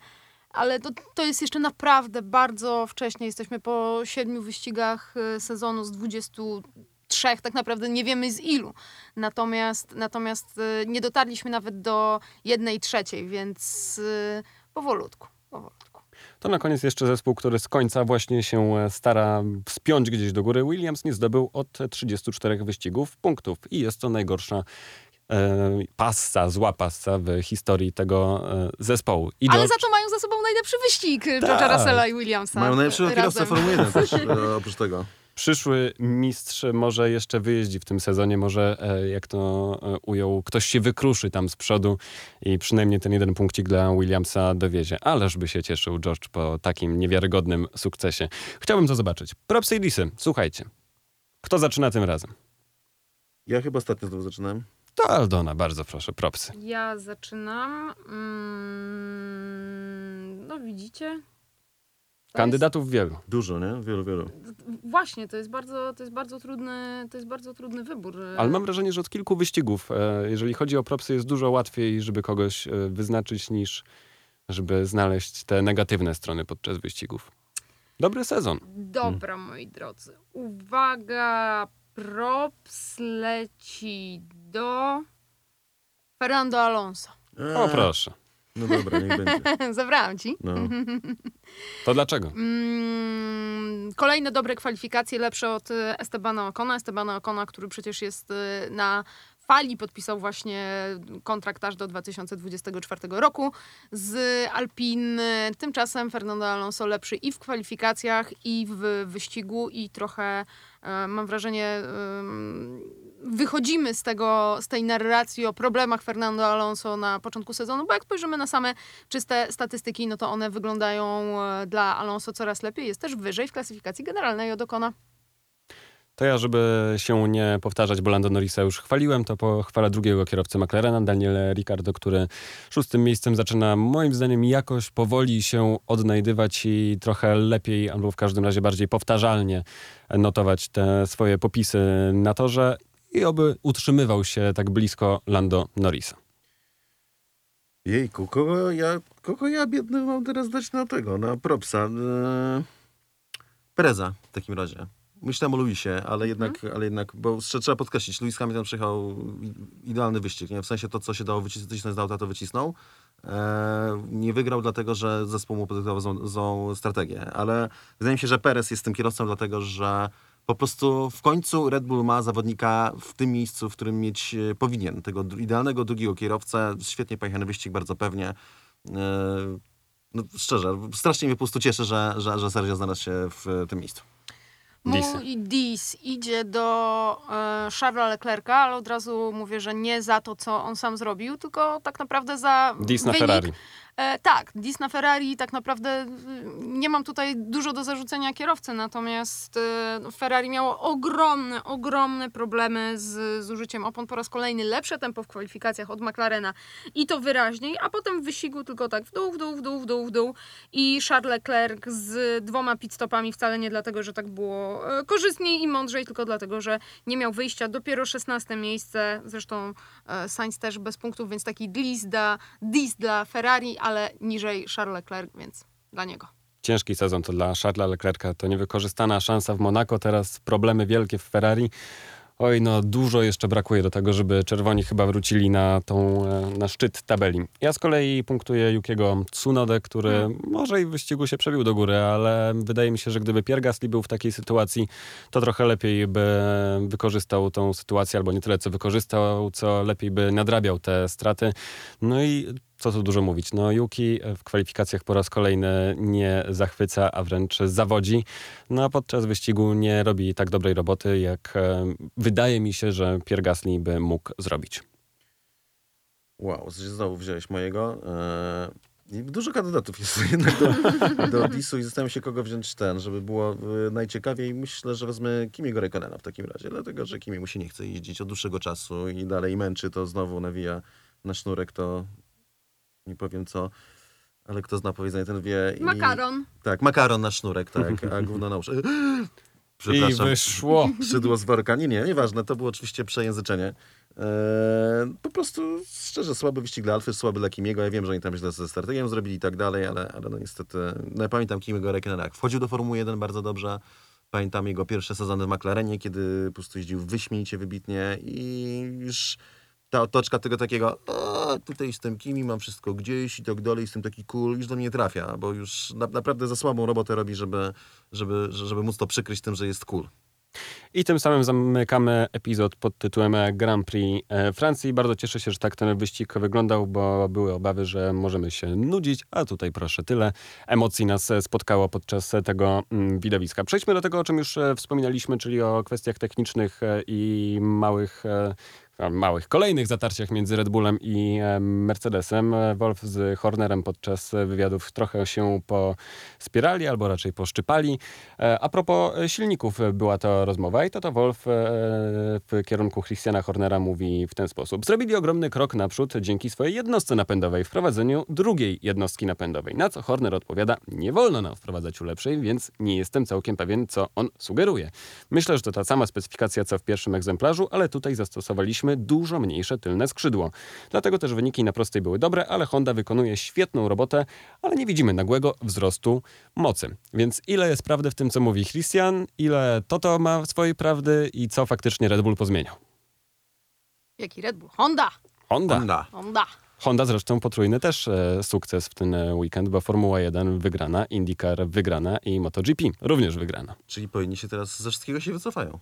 ale to, to jest jeszcze naprawdę bardzo wcześnie. Jesteśmy po siedmiu wyścigach y, sezonu z 23, tak naprawdę nie wiemy z ilu. Natomiast, natomiast y, nie dotarliśmy nawet do jednej trzeciej, więc y, powolutku, powolutku. To na koniec jeszcze zespół, który z końca właśnie się e, stara wspiąć gdzieś do góry. Williams nie zdobył od 34 wyścigów punktów i jest to najgorsza e, passa, zła passa w historii tego e, zespołu. I Ale do- za to mają za sobą najlepszy wyścig George'a Tak. Russella i Williamsa. Mają najlepszego kierowcę Formuły 1 też oprócz tego. Przyszły mistrz może jeszcze wyjeździ w tym sezonie, może e, jak to e, ujął, ktoś się wykruszy tam z przodu i przynajmniej ten jeden punkcik dla Williamsa dowiezie. Ależ by się cieszył George po takim niewiarygodnym sukcesie. Chciałbym to zobaczyć. Propsy i disy, słuchajcie. Kto zaczyna tym razem? Ja chyba ostatnio znowu zaczynałem. To Aldona, bardzo proszę, propsy. Ja zaczynam. Mm, no widzicie? Kandydatów wielu. Dużo, nie? Wielu, wielu. Właśnie, to jest bardzo, to jest bardzo trudny, to jest bardzo trudny wybór. Ale mam wrażenie, że od kilku wyścigów, e, jeżeli chodzi o propsy, jest dużo łatwiej, żeby kogoś e, wyznaczyć, niż żeby znaleźć te negatywne strony podczas wyścigów. Dobry sezon. Dobra, moi drodzy. Uwaga, props leci do Fernando Alonso. O proszę. No dobra, niech będzie. Zabrałam ci. No. To dlaczego? Mm, kolejne dobre kwalifikacje, lepsze od y, Estebana Ocona. Estebana Ocona, który przecież jest y, na fali, podpisał właśnie kontrakt aż do 2024 roku z Alpine. Tymczasem Fernando Alonso lepszy i w kwalifikacjach, i w wyścigu, i trochę e, mam wrażenie wychodzimy z tego, z tej narracji o problemach Fernando Alonso na początku sezonu, bo jak spojrzymy na same czyste statystyki, no to one wyglądają e, dla Alonso coraz lepiej. Jest też wyżej w klasyfikacji generalnej od Okona. To ja, żeby się nie powtarzać, bo Lando Norrisa już chwaliłem, to pochwalę drugiego kierowcę McLarena, Daniel Ricciardo, który szóstym miejscem zaczyna moim zdaniem jakoś powoli się odnajdywać i trochę lepiej, albo w każdym razie bardziej powtarzalnie notować te swoje popisy na torze i oby utrzymywał się tak blisko Lando Norrisa. Jejku, kogo ja, kogo ja biedny mam teraz dać na tego, na propsa? Eee, Pereza w takim razie. Myślałem o Luisie, ale jednak, ale jednak, bo trzeba podkreślić, Luis Hamilton przejechał i- idealny wyścig, nie? w sensie to, co się dało wycisnąć, z auta, to wycisnął. Eee, nie wygrał dlatego, że zespół mu podyktował złą, złą strategię, ale wydaje mi się, że Perez jest tym kierowcą dlatego, że po prostu w końcu Red Bull ma zawodnika w tym miejscu, w którym mieć e, powinien. Tego idealnego drugiego kierowcę, świetnie pojechany wyścig, bardzo pewnie. E, No, szczerze, strasznie mnie po prostu cieszy, że, że, że Sergio znalazł się w e, tym miejscu. Mój dis idzie do e, Charlesa Leclerca, ale od razu mówię, że nie za to, co on sam zrobił, tylko tak naprawdę za Dis na. Ferrari. E, tak, dis na Ferrari, tak naprawdę y, nie mam tutaj dużo do zarzucenia kierowcy, natomiast e, Ferrari miało ogromne, ogromne problemy z, z użyciem opon po raz kolejny. Lepsze tempo w kwalifikacjach od McLarena i to wyraźniej, a potem w wyścigu tylko tak w dół, w dół, w dół, w dół, w dół i Charles Leclerc z dwoma pitstopami wcale nie dlatego, że tak było e, korzystniej i mądrzej, tylko dlatego, że nie miał wyjścia. Dopiero 16 miejsce, zresztą e, Sainz też bez punktów, więc taki dis dla, dla Ferrari, ale niżej Charles Leclerc, więc dla niego. Ciężki sezon to dla Charlesa Leclerca. To niewykorzystana szansa w Monako, teraz problemy wielkie w Ferrari. Oj, no dużo jeszcze brakuje do tego, żeby czerwoni chyba wrócili na, tą, e, na szczyt tabeli. Ja z kolei punktuję Yukiego Tsunodę, który może i w wyścigu się przebił do góry, ale wydaje mi się, że gdyby Pierre Gasly był w takiej sytuacji, to trochę lepiej by wykorzystał tą sytuację, albo nie tyle co wykorzystał, co lepiej by nadrabiał te straty. No i co tu dużo mówić. No Yuki w kwalifikacjach po raz kolejny nie zachwyca, a wręcz zawodzi. No a podczas wyścigu nie robi tak dobrej roboty, jak e, wydaje mi się, że Pierre Gasly by mógł zrobić. Wow, znowu wziąłeś mojego. I dużo kandydatów jest jednak do, do i zastanawiam się, kogo wziąć ten, żeby było e, najciekawiej. Myślę, że wezmę Kimiego Rekonena w takim razie, dlatego że Kimi mu się nie chce jeździć od dłuższego czasu i dalej męczy, to znowu nawija na sznurek, to nie powiem co, ale kto zna powiedzenie, ten wie. I, Makaron. Tak, makaron na sznurek, tak, a gówno na uszy. I Przepraszam. wyszło. Szydło z worka. Nie, nie, nieważne. To było oczywiście przejęzyczenie. Eee, po prostu szczerze słaby wyścig dla Alfy, słaby dla Kimiego. Ja wiem, że oni tam źle ze strategią zrobili i tak dalej, ale, ale no niestety... No ja pamiętam Kimiego Rekenera, jak wchodził do Formuły 1 bardzo dobrze. Pamiętam jego pierwsze sezony w McLarenie, kiedy po prostu jeździł wyśmienicie, wybitnie i już ta otoczka tego takiego a, tutaj jestem Kimi, mam wszystko gdzieś i tak dalej, jestem taki cool, już do mnie nie trafia, bo już na, naprawdę za słabą robotę robi, żeby, żeby, żeby móc to przykryć tym, że jest cool. I tym samym zamykamy epizod pod tytułem Grand Prix e, Francji. Bardzo cieszę się, że tak ten wyścig wyglądał, bo były obawy, że możemy się nudzić, a tutaj proszę tyle emocji nas e, spotkało podczas tego mm, widowiska. Przejdźmy do tego, o czym już e, wspominaliśmy, czyli o kwestiach technicznych i małych małych, kolejnych zatarciach między Red Bullem i Mercedesem. Wolf z Hornerem podczas wywiadów trochę się pospierali, albo raczej poszczypali. E, A propos silników była to rozmowa i to to Wolf e, w kierunku Christiana Hornera mówi w ten sposób. Zrobili ogromny krok naprzód dzięki swojej jednostce napędowej, wprowadzeniu drugiej jednostki napędowej. Na co Horner odpowiada, nie wolno nam wprowadzać ulepszeń, więc nie jestem całkiem pewien, co on sugeruje. Myślę, że to ta sama specyfikacja, co w pierwszym egzemplarzu, ale tutaj zastosowaliśmy dużo mniejsze tylne skrzydło. Dlatego też wyniki na prostej były dobre, ale Honda wykonuje świetną robotę, ale nie widzimy nagłego wzrostu mocy. Więc ile jest prawdy w tym, co mówi Christian, ile Toto ma swojej prawdy i co faktycznie Red Bull pozmieniał? Jaki Red Bull? Honda! Honda. Honda. Honda! Honda zresztą potrójny też e, sukces w ten e, weekend, bo Formuła 1 wygrana, IndyCar wygrana i MotoGP również wygrana. Czyli powinni się teraz ze wszystkiego się wycofają.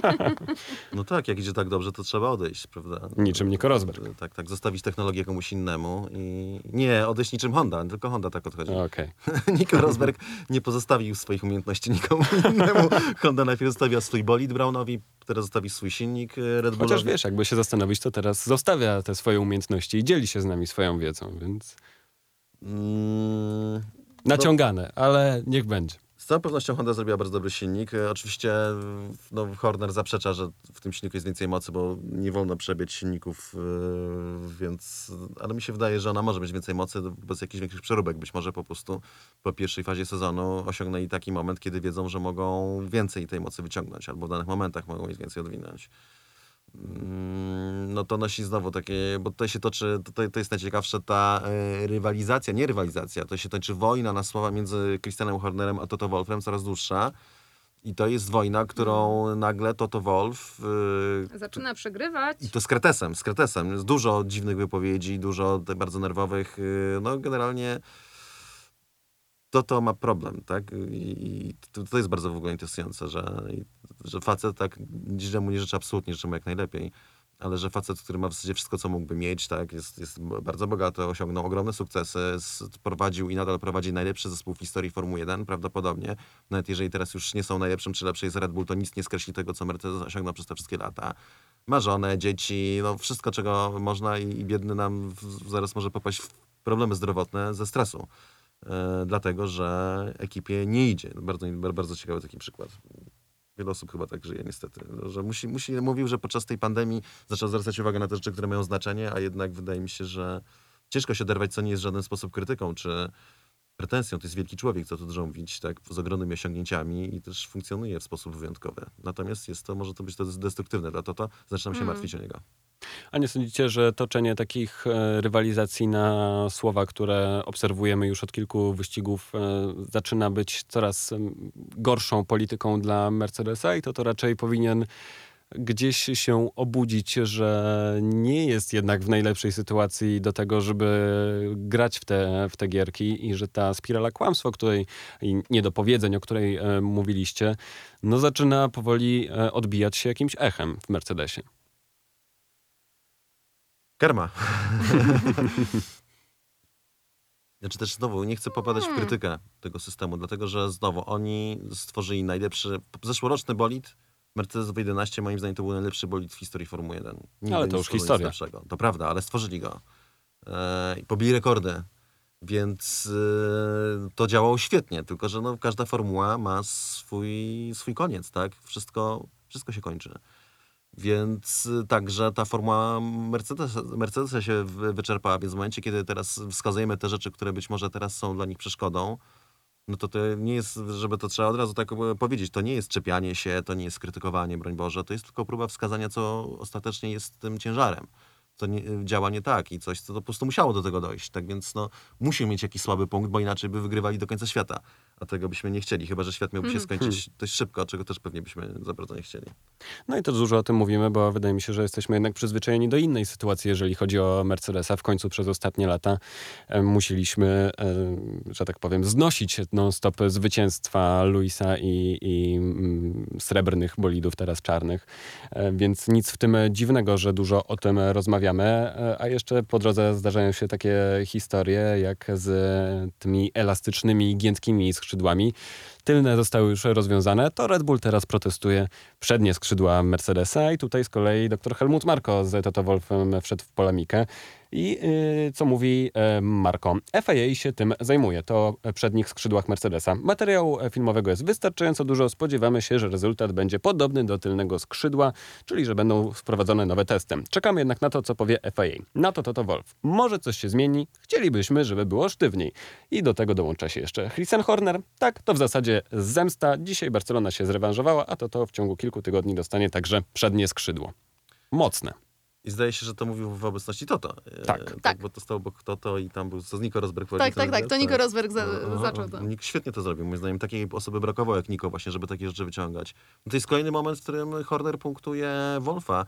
no tak, jak idzie tak dobrze, to trzeba odejść, prawda? Niczym Nico Rosberg. Tak, tak, zostawić technologię komuś innemu i nie odejść niczym Honda, tylko Honda tak odchodzi. Okej. Nico Rosberg nie pozostawił swoich umiejętności nikomu innemu. Honda najpierw zostawiła swój bolid Brownowi, teraz zostawi swój silnik e, Red Bullowi. Chociaż wiesz, jakby się zastanowić, to teraz zostawia te swoje umiejętności i dzieli się z nami swoją wiedzą, więc Mm, naciągane, ale niech będzie. Z całą pewnością Honda zrobiła bardzo dobry silnik. E, Oczywiście no, Horner zaprzecza, że w tym silniku jest więcej mocy, bo nie wolno przebieć silników, e, więc... Ale mi się wydaje, że ona może mieć więcej mocy bez jakichś większych przeróbek. Być może po prostu po pierwszej fazie sezonu osiągnęli taki moment, kiedy wiedzą, że mogą więcej tej mocy wyciągnąć, albo w danych momentach mogą mieć więcej odwinąć. Mm, No to nosi znowu takie, bo tutaj się toczy, to, to jest najciekawsze, ta e, rywalizacja, nie rywalizacja, to się toczy wojna na słowa między Christianem Hornerem a Toto Wolfem, coraz dłuższa. I to jest wojna, którą nagle Toto Wolf, e, Zaczyna przegrywać. i to z Kretesem, z Kretesem, jest dużo dziwnych wypowiedzi, dużo bardzo nerwowych, e, no generalnie to to ma problem, tak? I, to, to jest bardzo w ogóle interesujące, że, że facet tak mu nie życzę absolutnie, życzę mu jak najlepiej, ale że facet, który ma w zasadzie wszystko, co mógłby mieć, tak, jest, jest bardzo bogaty, osiągnął ogromne sukcesy, prowadził i nadal prowadzi najlepszy zespół w historii Formuły 1, prawdopodobnie. Nawet jeżeli teraz już nie są najlepszym czy lepszy jest Red Bull, to nic nie skreśli tego, co Mercedes osiągnął przez te wszystkie lata. Ma żonę, dzieci, no wszystko, czego można i, i biedny nam w, zaraz może popaść w problemy zdrowotne ze stresu. E, dlatego, że ekipie nie idzie. Bardzo, bardzo ciekawy taki przykład. Wiele osób chyba tak żyje niestety, no, że musi, musi, mówił, że podczas tej pandemii zaczął zwracać uwagę na te rzeczy, które mają znaczenie, a jednak wydaje mi się, że ciężko się oderwać, co nie jest w żaden sposób krytyką, czy pretensją. To jest wielki człowiek, co tu dużo mówić, tak, z ogromnymi osiągnięciami i też funkcjonuje w sposób wyjątkowy. Natomiast jest to, może to być to destruktywne dla Toto, zaczynam się Mm. martwić o niego. A nie sądzicie, że toczenie takich e, rywalizacji na słowa, które obserwujemy już od kilku wyścigów, e, zaczyna być coraz gorszą polityką dla Mercedesa i to to raczej powinien gdzieś się obudzić, że nie jest jednak w najlepszej sytuacji do tego, żeby grać w te, w te gierki i że ta spirala kłamstwa, o której i niedopowiedzeń, o której e, mówiliście, no zaczyna powoli e, odbijać się jakimś echem w Mercedesie. Karma. Znaczy też znowu nie chcę popadać w Hmm. krytykę tego systemu, dlatego że znowu oni stworzyli najlepszy, zeszłoroczny bolid, Mercedes W11 moim zdaniem to był najlepszy bolid w historii Formuły 1. Nigdy Ale to już historia. To prawda, ale stworzyli go. E, i pobili rekordy. Więc e, to działało świetnie, tylko że no, każda formuła ma swój, swój koniec, tak? Wszystko, wszystko się kończy. Więc y, także ta formuła Mercedesa, Mercedesa się wy- wyczerpała, więc w momencie, kiedy teraz wskazujemy te rzeczy, które być może teraz są dla nich przeszkodą, no to to nie jest, żeby to trzeba od razu tak e, powiedzieć, to nie jest czepianie się, to nie jest krytykowanie, broń Boże, to jest tylko próba wskazania, co ostatecznie jest tym ciężarem, co nie, działa nie tak i coś, co po prostu musiało do tego dojść. Tak więc no, musi mieć jakiś słaby punkt, bo inaczej by wygrywali do końca świata. A tego byśmy nie chcieli, chyba że świat miałby się skończyć dość szybko, czego też pewnie byśmy za bardzo nie chcieli. No i to dużo o tym mówimy, bo wydaje mi się, że jesteśmy jednak przyzwyczajeni do innej sytuacji, jeżeli chodzi o Mercedesa. W końcu przez ostatnie lata e, musieliśmy, e, że tak powiem, znosić non-stop zwycięstwa Luisa i, i mm, srebrnych bolidów, teraz czarnych. E, więc nic w tym dziwnego, że dużo o tym rozmawiamy. E, a jeszcze po drodze zdarzają się takie historie, jak z tymi elastycznymi giętkimi skrzydłami. Tylne zostały już rozwiązane, to Red Bull teraz protestuje przednie skrzydła Mercedesa i tutaj z kolei dr Helmut Marko z Toto Wolfem wszedł w polemikę. I yy, co mówi e, Marko? FIA się tym zajmuje, to przednich skrzydłach Mercedesa. Materiału filmowego jest wystarczająco dużo, spodziewamy się, że rezultat będzie podobny do tylnego skrzydła, czyli że będą wprowadzone nowe testy. Czekamy jednak na to, co powie FIA. Na to Toto Wolf. Może coś się zmieni, chcielibyśmy, żeby było sztywniej. I do tego dołącza się jeszcze Christian Horner. Tak, to w zasadzie zemsta. Dzisiaj Barcelona się zrewanżowała, a to to w ciągu kilku tygodni dostanie także przednie skrzydło. Mocne. I zdaje się, że to mówił w obecności Toto. E, Tak. Tak. Bo to stał obok Toto i tam był co z Nico Rosberg. Tak, tak, tak. To Nico Rosberg za, Aha, zaczął to. Nick świetnie to zrobił. Moim zdaniem takiej osoby brakowało jak Nico właśnie, żeby takie rzeczy wyciągać. No to jest kolejny moment, w którym Horner punktuje Wolfa.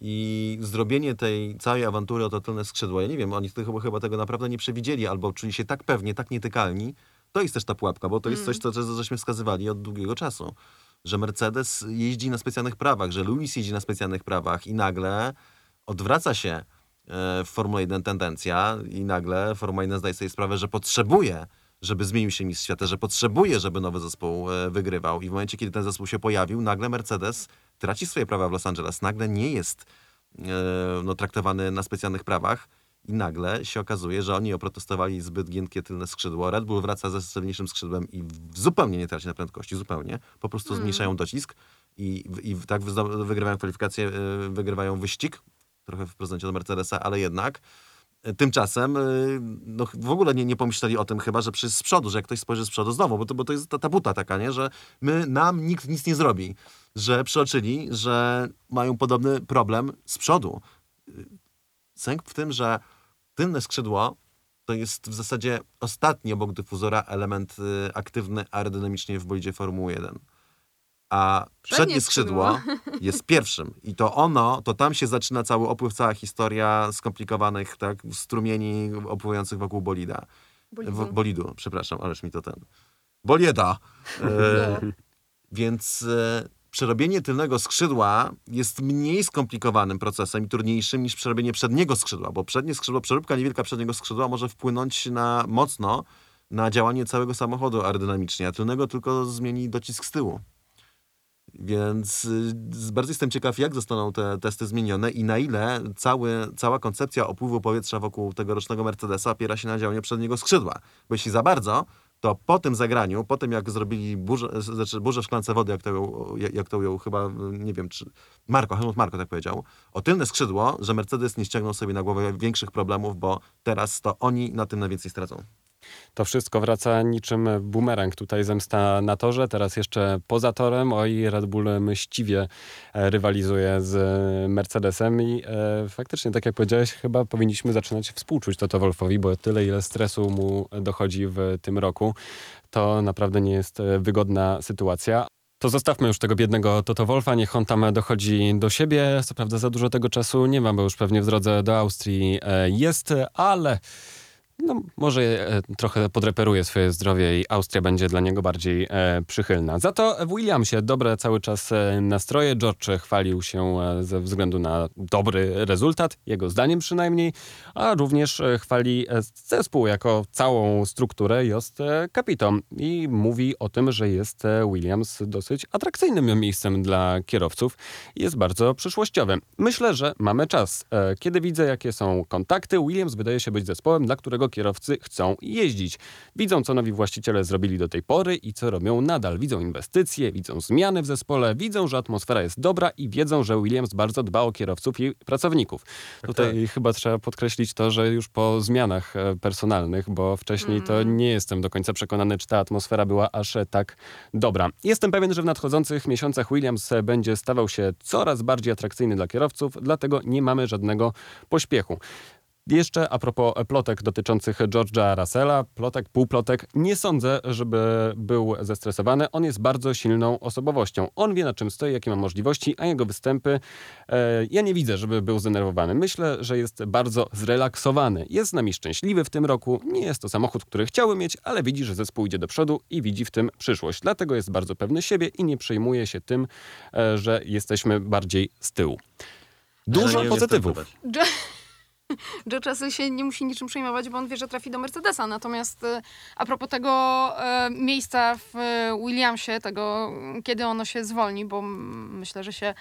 I zrobienie tej całej awantury o to tylne skrzydło, ja nie wiem, oni chyba, chyba tego naprawdę nie przewidzieli, albo czuli się tak pewnie, tak nietykalni. To jest też ta pułapka, bo to jest coś, co, co żeśmy wskazywali od długiego czasu. Że Mercedes jeździ na specjalnych prawach, że Lewis jeździ na specjalnych prawach i nagle odwraca się e, w Formule 1 tendencja i nagle Formuła 1 zdaje sobie sprawę, że potrzebuje, żeby zmienił się mistrz świata, że potrzebuje, żeby nowy zespół e, wygrywał. I w momencie, kiedy ten zespół się pojawił, nagle Mercedes traci swoje prawa w Los Angeles. Nagle nie jest e, no, traktowany na specjalnych prawach i nagle się okazuje, że oni oprotestowali zbyt giętkie tylne skrzydło. Red Bull wraca ze silniejszym skrzydłem i zupełnie nie traci na prędkości, zupełnie. Po prostu zmniejszają docisk i, i tak wygrywają kwalifikację, e, wygrywają wyścig, trochę w prezencie do Mercedesa, ale jednak. E, Tymczasem y, no, w ogóle nie, nie pomyśleli o tym chyba, że przy, z przodu, że jak ktoś spojrzy z przodu znowu, bo to, bo to jest ta, ta buta taka, nie? że my, nam nikt nic nie zrobi, że przeoczyli, że mają podobny problem z przodu. Sęk w tym, że tylne skrzydło to jest w zasadzie ostatni obok dyfuzora element y, aktywny aerodynamicznie w bolidzie Formuły 1. A przednie Przednie skrzydło jest pierwszym. I to ono, to tam się zaczyna cały opływ, cała historia skomplikowanych tak, strumieni opływających wokół bolida. Bolidu. w- bolidu, przepraszam, ależ mi to ten. Bolieda. E, więc e, przerobienie tylnego skrzydła jest mniej skomplikowanym procesem i trudniejszym niż przerobienie przedniego skrzydła, bo przednie skrzydło, przeróbka niewielka przedniego skrzydła może wpłynąć na mocno na działanie całego samochodu aerodynamicznie, a tylnego tylko zmieni docisk z tyłu. Więc y, bardzo jestem ciekaw, jak zostaną te testy zmienione i na ile cały, cała koncepcja opływu powietrza wokół tegorocznego Mercedesa opiera się na działaniu przedniego skrzydła. Bo jeśli za bardzo, to po tym zagraniu, po tym jak zrobili burzę, znaczy burzę w szklance wody, jak to, ją, jak to ujął chyba, nie wiem, czy Marko, Helmut Marko tak powiedział, o tylne skrzydło, że Mercedes nie ściągnął sobie na głowę większych problemów, bo teraz to oni na tym najwięcej stracą. To wszystko wraca niczym bumerang. Tutaj zemsta na torze, teraz jeszcze poza torem. Oj, Red Bull mściwie e, rywalizuje z e, Mercedesem i e, faktycznie, tak jak powiedziałeś, chyba powinniśmy zaczynać współczuć Toto Wolfowi, bo tyle, ile stresu mu dochodzi w tym roku, to naprawdę nie jest e, wygodna sytuacja. To zostawmy już tego biednego Toto Wolfa, niech on tam dochodzi do siebie. Co prawda za dużo tego czasu nie ma, bo już pewnie w drodze do Austrii jest, ale no, może e, trochę podreperuje swoje zdrowie i Austria będzie dla niego bardziej e, przychylna. Za to w Williamsie dobre cały czas e, nastroje. George chwalił się e, ze względu na dobry rezultat, jego zdaniem przynajmniej, a również chwali zespół jako całą strukturę Jost e, Capito i mówi o tym, że jest Williams dosyć atrakcyjnym miejscem dla kierowców i jest bardzo przyszłościowy. Myślę, że mamy czas. Kiedy widzę, jakie są kontakty, Williams wydaje się być zespołem, dla którego kierowcy chcą jeździć. Widzą, co nowi właściciele zrobili do tej pory i co robią nadal. Widzą inwestycje, widzą zmiany w zespole, widzą, że atmosfera jest dobra i wiedzą, że Williams bardzo dba o kierowców i pracowników. Tutaj chyba trzeba podkreślić to, że już po zmianach e, personalnych, bo wcześniej to nie jestem do końca przekonany, czy ta atmosfera była aż e, tak dobra. Jestem pewien, że w nadchodzących miesiącach Williams e, będzie stawał się coraz bardziej atrakcyjny dla kierowców, dlatego nie mamy żadnego pośpiechu. Jeszcze a propos plotek dotyczących George'a Russella, plotek, półplotek, nie sądzę, żeby był zestresowany. On jest bardzo silną osobowością. On wie na czym stoi, jakie ma możliwości, a jego występy, e, ja nie widzę, żeby był zdenerwowany. Myślę, że jest bardzo zrelaksowany. Jest z nami szczęśliwy w tym roku. Nie jest to samochód, który chciały mieć, ale widzi, że zespół idzie do przodu i widzi w tym przyszłość. Dlatego jest bardzo pewny siebie i nie przejmuje się tym, e, że jesteśmy bardziej z tyłu. Dużo pozytywów. George Russell się nie musi niczym przejmować, bo on wie, że trafi do Mercedesa. Natomiast e, a propos tego e, miejsca w e, Williamsie, tego kiedy ono się zwolni, bo myślę, że się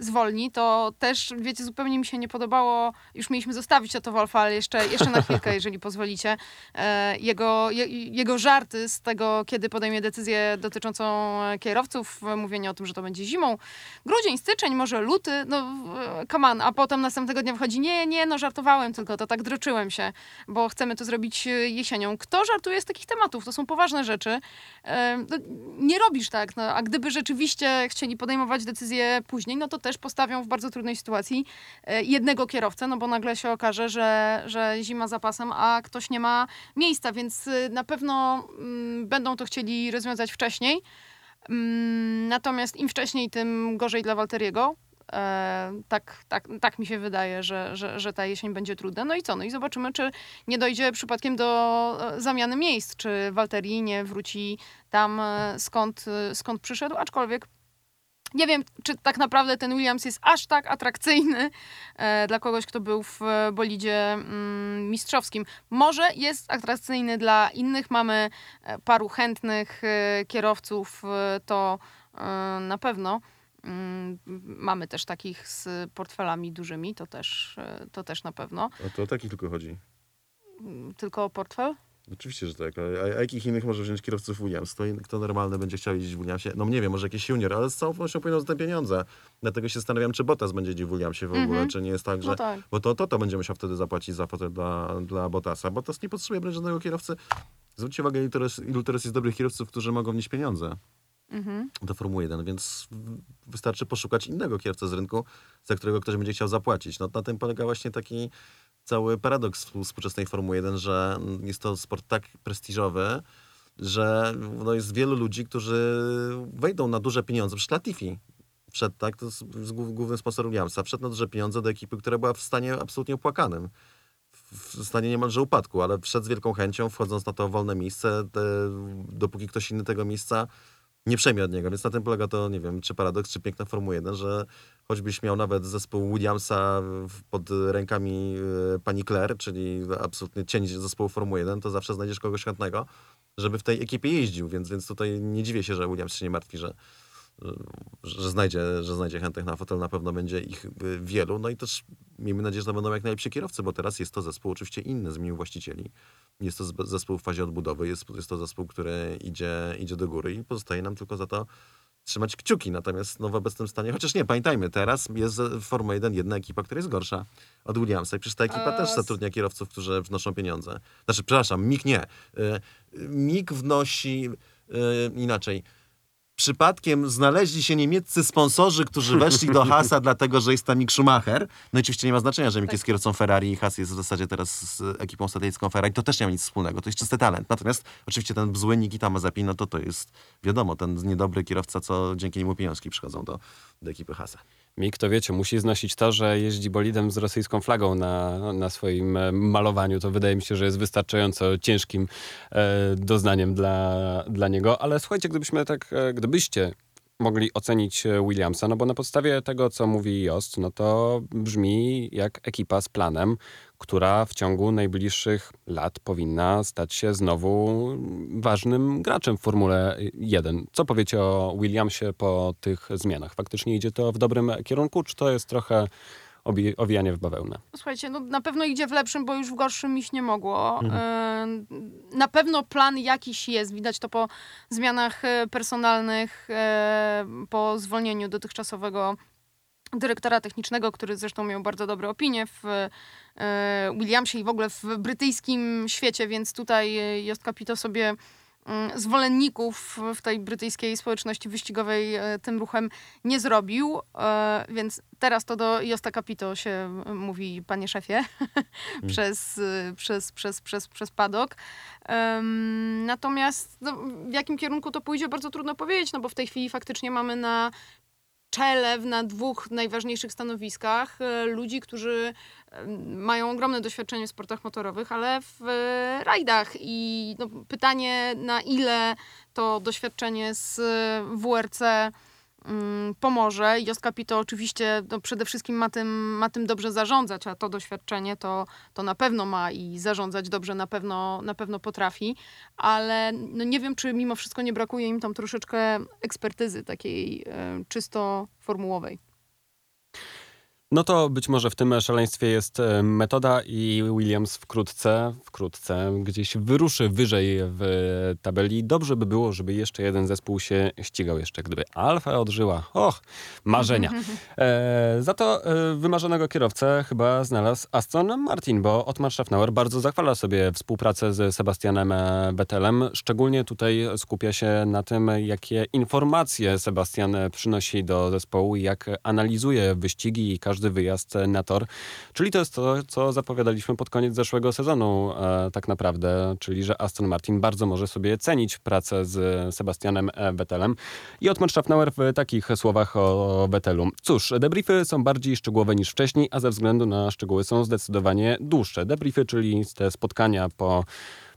zwolni, to też, wiecie, zupełnie mi się nie podobało, już mieliśmy zostawić to Wolfa, ale jeszcze, jeszcze na chwilkę, jeżeli pozwolicie, e, jego, je, jego żarty z tego, kiedy podejmie decyzję dotyczącą e, kierowców, e, mówienie o tym, że to będzie zimą, grudzień, styczeń, może luty, no e, come on, a potem następnego dnia wchodzi, nie, nie, no żartowałem tylko, to tak droczyłem się, bo chcemy to zrobić e, jesienią. Kto żartuje z takich tematów? To są poważne rzeczy. E, no, nie robisz tak, no, a gdyby rzeczywiście chcieli podejmować decyzję później, no to też postawią w bardzo trudnej sytuacji e, jednego kierowcę, no bo nagle się okaże, że, że zima za pasem, a ktoś nie ma miejsca, więc e, na pewno mm, będą to chcieli rozwiązać wcześniej. Mm, Natomiast im wcześniej, tym gorzej dla Walteriego. E, tak, tak, tak mi się wydaje, że, że, że ta jesień będzie trudna. No i co? No i zobaczymy, czy nie dojdzie przypadkiem do e, zamiany miejsc, czy Walteri nie wróci tam, skąd, skąd przyszedł, aczkolwiek nie wiem, czy tak naprawdę ten Williams jest aż tak atrakcyjny e, dla kogoś, kto był w bolidzie mm, mistrzowskim. Może jest atrakcyjny dla innych. Mamy e, paru chętnych e, kierowców, e, to e, na pewno. Mm, Mamy też takich z portfelami dużymi, to też, e, to też na pewno. A to o takich tylko chodzi. Mm, Tylko o portfel? Oczywiście, że tak. A, a jakich innych może wziąć kierowców Williams? Kto, kto normalny będzie chciał jeździć w Williamsie? No nie wiem, może jakiś junior, ale z całą pewnością pójdą za te pieniądze. Dlatego się zastanawiam, czy Bottas będzie jeździł w Williamsie w ogóle, Mhm. czy nie jest tak, że... No tak. Bo to, to, to będzie musiał wtedy zapłacić za potem dla, dla Bottasa. Bottas nie potrzebuje żadnego kierowcy. Zwróćcie uwagę, ilu teraz, ilu teraz jest dobrych kierowców, którzy mogą wnieść pieniądze Mhm. do Formuły 1, więc wystarczy poszukać innego kierowcę z rynku, za którego ktoś będzie chciał zapłacić. No, na tym polega właśnie taki cały paradoks współ- współczesnej Formuły 1, że jest to sport tak prestiżowy, że no, jest wielu ludzi, którzy wejdą na duże pieniądze. Przecież Latifi wszedł, tak, to jest główny sponsor Williamsa, wszedł na duże pieniądze do ekipy, która była w stanie absolutnie opłakanym. w stanie niemalże upadku, ale wszedł z wielką chęcią, wchodząc na to wolne miejsce, te, dopóki ktoś inny tego miejsca nie przejmie od niego. Więc na tym polega to, nie wiem, czy paradoks, czy piękna Formuła 1, że choćbyś miał nawet zespół Williamsa pod rękami e, pani Claire, czyli absolutny cień zespołu Formuły 1, to zawsze znajdziesz kogoś chętnego, żeby w tej ekipie jeździł, więc, więc tutaj nie dziwię się, że Williams się nie martwi, że, że, znajdzie, że znajdzie chętnych na fotel, na pewno będzie ich y, wielu. No i też miejmy nadzieję, że to będą jak najlepsi kierowcy, bo teraz jest to zespół oczywiście inny, zmienił właścicieli. Jest to zespół w fazie odbudowy, jest, jest to zespół, który idzie, idzie do góry i pozostaje nam tylko za to trzymać kciuki. Natomiast no, w obecnym stanie, chociaż nie, pamiętajmy, teraz jest w Formuła 1 jedna ekipa, która jest gorsza od Williamsa i przecież ta ekipa A też zatrudnia kierowców, którzy wnoszą pieniądze. Znaczy, przepraszam, MIG nie. Y, MIG wnosi y, inaczej. Przypadkiem znaleźli się niemieccy sponsorzy, którzy weszli do Hasa dlatego, że jest tam Mick Schumacher. No i oczywiście nie ma znaczenia, że Mick jest kierowcą Ferrari i Haas jest w zasadzie teraz z ekipą satelicką Ferrari. To też nie ma nic wspólnego. To jest czysty talent. Natomiast oczywiście ten zły Nikita Mazepin, no to to jest wiadomo, ten niedobry kierowca, co dzięki niemu pieniążki przychodzą do, do ekipy Hasa. Mik, to wiecie, musi znosić to, że jeździ bolidem z rosyjską flagą na, na swoim e, malowaniu. To wydaje mi się, że jest wystarczająco ciężkim e, doznaniem dla, dla niego. Ale słuchajcie, gdybyśmy tak, e, gdybyście mogli ocenić Williamsa, no bo na podstawie tego, co mówi Jost, no to brzmi jak ekipa z planem, która w ciągu najbliższych lat powinna stać się znowu ważnym graczem w Formule 1. Co powiecie o Williamsie po tych zmianach? Faktycznie idzie to w dobrym kierunku, czy to jest trochę owijanie w bawełnę? Słuchajcie, no na pewno idzie w lepszym, bo już w gorszym iść nie mogło. E, Na pewno plan jakiś jest, widać to po zmianach e, personalnych, e, po zwolnieniu dotychczasowego dyrektora technicznego, który zresztą miał bardzo dobre opinie w e, Williamsie i w ogóle w brytyjskim świecie, więc tutaj e, Jost Capito sobie mm, zwolenników w tej brytyjskiej społeczności wyścigowej e, tym ruchem nie zrobił, więc teraz to do Josta Capito się mówi, panie szefie, przez, e, przez, przez, przez, przez padok. Natomiast no, w jakim kierunku to pójdzie, bardzo trudno powiedzieć, no bo w tej chwili faktycznie mamy na czele na dwóch najważniejszych stanowiskach e, ludzi, którzy mają ogromne doświadczenie w sportach motorowych, ale w e, rajdach. I no, pytanie, na ile to doświadczenie z e, WRC pomoże. Jost Capito oczywiście no, przede wszystkim ma tym, ma tym dobrze zarządzać, a to doświadczenie to, to na pewno ma i zarządzać dobrze na pewno, na pewno potrafi, ale no, nie wiem, czy mimo wszystko nie brakuje im tam troszeczkę ekspertyzy takiej e, czysto formułowej. No to być może w tym szaleństwie jest e, metoda i Williams wkrótce, wkrótce gdzieś wyruszy wyżej w tabeli. Dobrze by było, żeby jeszcze jeden zespół się ścigał jeszcze, gdyby Alfa odżyła. Och, marzenia. E, za to e, wymarzonego kierowcę chyba znalazł Aston Martin, bo Otmar Schaffnauer bardzo zachwala sobie współpracę z Sebastianem e, Vettelem. Szczególnie tutaj skupia się na tym, jakie informacje Sebastian przynosi do zespołu, jak analizuje wyścigi i każdy wyjazd na tor. Czyli to jest to, co zapowiadaliśmy pod koniec zeszłego sezonu e, tak naprawdę, czyli że Aston Martin bardzo może sobie cenić pracę z Sebastianem e, Vettelem. I Otmar Schaffnauer w takich słowach o Vettelu. Cóż, debriefy są bardziej szczegółowe niż wcześniej, a ze względu na szczegóły są zdecydowanie dłuższe. Debriefy, czyli te spotkania po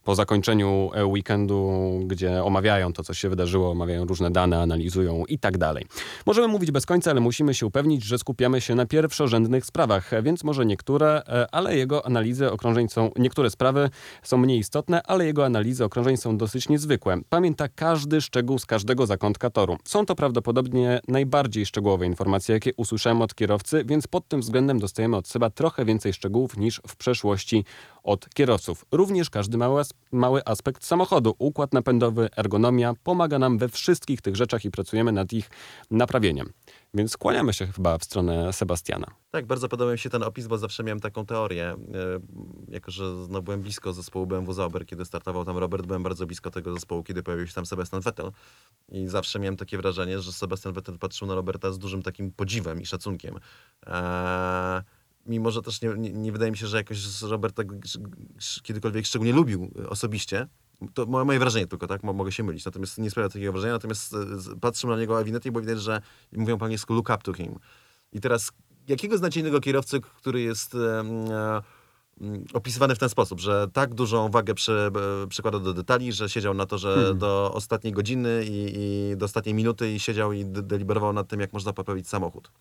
po zakończeniu e, weekendu, gdzie omawiają to, co się wydarzyło, omawiają różne dane, analizują i tak dalej. Możemy mówić bez końca, ale musimy się upewnić, że skupiamy się na pierwszorzędnych sprawach, więc może niektóre, e, ale jego analizy okrążeń są, niektóre sprawy są mniej istotne, ale jego analizy okrążeń są dosyć niezwykłe. Pamięta każdy szczegół z każdego zakątka toru. Są to prawdopodobnie najbardziej szczegółowe informacje, jakie usłyszałem od kierowcy, więc pod tym względem dostajemy od Seba trochę więcej szczegółów niż w przeszłości od kierowców. Również każdy mały, as- mały aspekt samochodu, układ napędowy, ergonomia pomaga nam we wszystkich tych rzeczach i pracujemy nad ich naprawieniem. Więc skłaniamy się chyba w stronę Sebastiana. Tak, bardzo podobał mi się ten opis, bo zawsze miałem taką teorię. E, jako, że no, byłem blisko zespołu BMW Zauber, kiedy startował tam Robert, byłem bardzo blisko tego zespołu, kiedy pojawił się tam Sebastian Vettel. I zawsze miałem takie wrażenie, że Sebastian Vettel patrzył na Roberta z dużym takim podziwem i szacunkiem. E, mimo, że też nie, nie, nie wydaje mi się, że jakoś g- kiedykolwiek szczególnie lubił e, osobiście. To moje, wrażenie tylko, tak? Mo- Mogę się mylić. Natomiast nie sprawia takiego wrażenia. Natomiast e, patrzył na niego ewidentnie, bo widać, że mówią po angielsku look up to him. I teraz jakiego znacie innego kierowcę, który jest e, opisywany w ten sposób, że tak dużą wagę przy, przykładał do detali, że siedział na torze Hmm. do ostatniej godziny i, i do ostatniej minuty i siedział i de- deliberował nad tym, jak można poprawić samochód.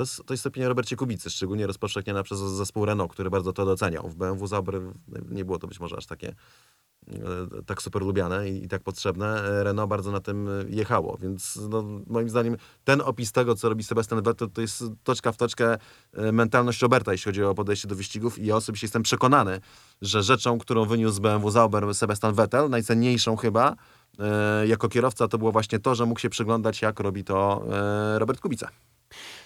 To jest, to jest opinia Robercie Kubicy, szczególnie rozpowszechniona przez zespół Renault, który bardzo to doceniał. W BMW Zauber nie było to być może aż takie e, tak super lubiane i, i tak potrzebne. Renault bardzo na tym jechało, więc no, moim zdaniem ten opis tego, co robi Sebastian Vettel, to jest toczka w toczkę e, mentalność Roberta, jeśli chodzi o podejście do wyścigów i ja osobiście jestem przekonany, że rzeczą, którą wyniósł z BMW Zauber Sebastian Vettel, najcenniejszą chyba, e, jako kierowca, to było właśnie to, że mógł się przyglądać, jak robi to Robert Kubica.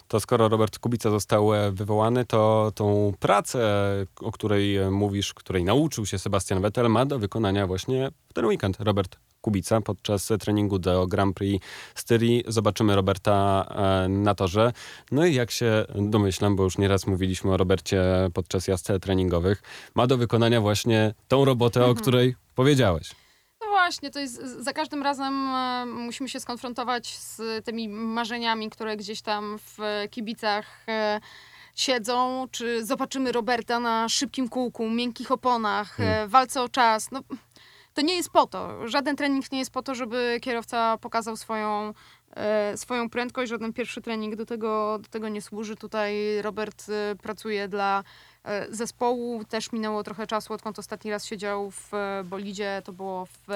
To skoro Robert Kubica został e, wywołany, to tą pracę, o której e, mówisz, której nauczył się Sebastian Vettel, ma do wykonania właśnie w ten weekend Robert Kubica podczas treningu do Grand Prix Styrii. Zobaczymy Roberta e, na torze. No i jak się domyślam, bo już nieraz mówiliśmy o Robercie podczas jazd treningowych, ma do wykonania właśnie tą robotę, o której powiedziałeś. Właśnie, to jest za każdym razem e, musimy się skonfrontować z tymi marzeniami, które gdzieś tam w kibicach e, siedzą, czy zobaczymy Roberta na szybkim kółku, miękkich oponach, e, walce o czas. No, to nie jest po to. Żaden trening nie jest po to, żeby kierowca pokazał swoją, swoją prędkość. Żaden pierwszy trening do tego, do tego nie służy. Tutaj Robert pracuje dla zespołu. Też minęło trochę czasu, odkąd ostatni raz siedział w e, bolidzie. To było w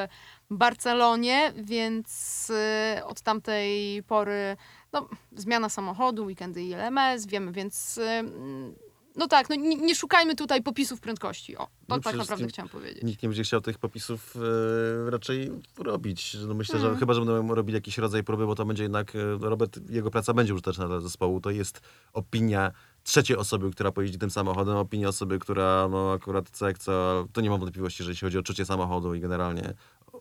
Barcelonie, więc e, od tamtej pory no, zmiana samochodu, weekendy i LMS, wiemy, więc e, no tak, no nie, nie szukajmy tutaj popisów prędkości. O, to No tak naprawdę chciałam powiedzieć. Nikt nie będzie chciał tych popisów e, raczej robić. No myślę, Mhm. że chyba, że będą robili jakiś rodzaj próby, bo to będzie jednak, e, Robert, jego praca będzie użyteczna dla zespołu. To jest opinia trzeciej osoby, która pojeździ tym samochodem, opinia osoby, która no akurat co jak co, to nie mam wątpliwości, że jeśli chodzi o czucie samochodu i generalnie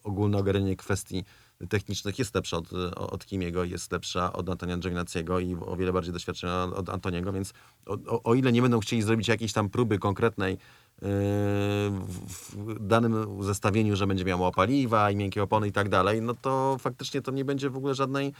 ogólne ogarnienie kwestii technicznych jest lepsza od, od Kimiego, jest lepsza od Antonia Giovinazziego i o wiele bardziej doświadczona od Antoniego, więc o, o, o ile nie będą chcieli zrobić jakiejś tam próby konkretnej yy, w, danym zestawieniu, że będzie miało paliwa i miękkie opony i tak dalej, no to faktycznie to nie będzie w ogóle żadnej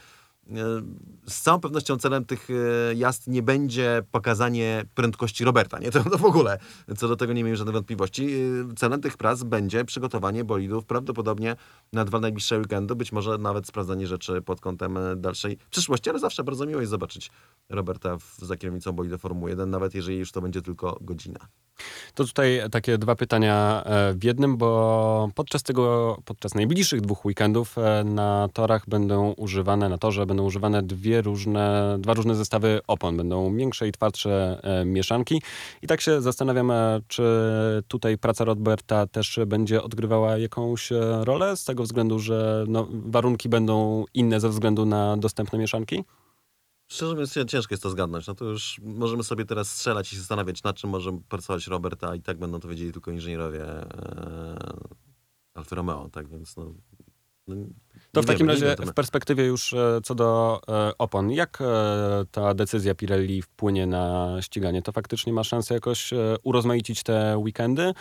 z całą pewnością celem tych e, jazd nie będzie pokazanie prędkości Roberta, nie? To, w ogóle, co do tego nie miałem żadnych wątpliwości. E, Celem tych prac będzie przygotowanie bolidów prawdopodobnie na dwa najbliższe weekendy, być może nawet sprawdzanie rzeczy pod kątem e, dalszej przyszłości, ale zawsze bardzo miło jest zobaczyć Roberta w, za kierownicą bolidu Formuły 1, nawet jeżeli już to będzie tylko godzina. To tutaj takie dwa pytania e, w jednym, bo podczas tego, podczas najbliższych dwóch weekendów e, na torach będą używane, na torze będą używane dwie różne, dwa różne zestawy opon. Będą większe i twardsze e, mieszanki. I tak się zastanawiam, e, czy tutaj praca Roberta też będzie odgrywała jakąś e, rolę z tego względu, że no, warunki będą inne ze względu na dostępne mieszanki? Szczerze mówiąc, cię- ciężko jest to zgadnąć. No to już możemy sobie teraz strzelać i zastanawiać, nad czym może pracować Robert, a i tak będą to wiedzieli tylko inżynierowie Alfa Romeo, tak więc no... no To w takim wiemy, razie w perspektywie już e, co do e, opon, jak e, ta decyzja Pirelli wpłynie na ściganie? To faktycznie ma szansę jakoś urozmaicić te weekendy?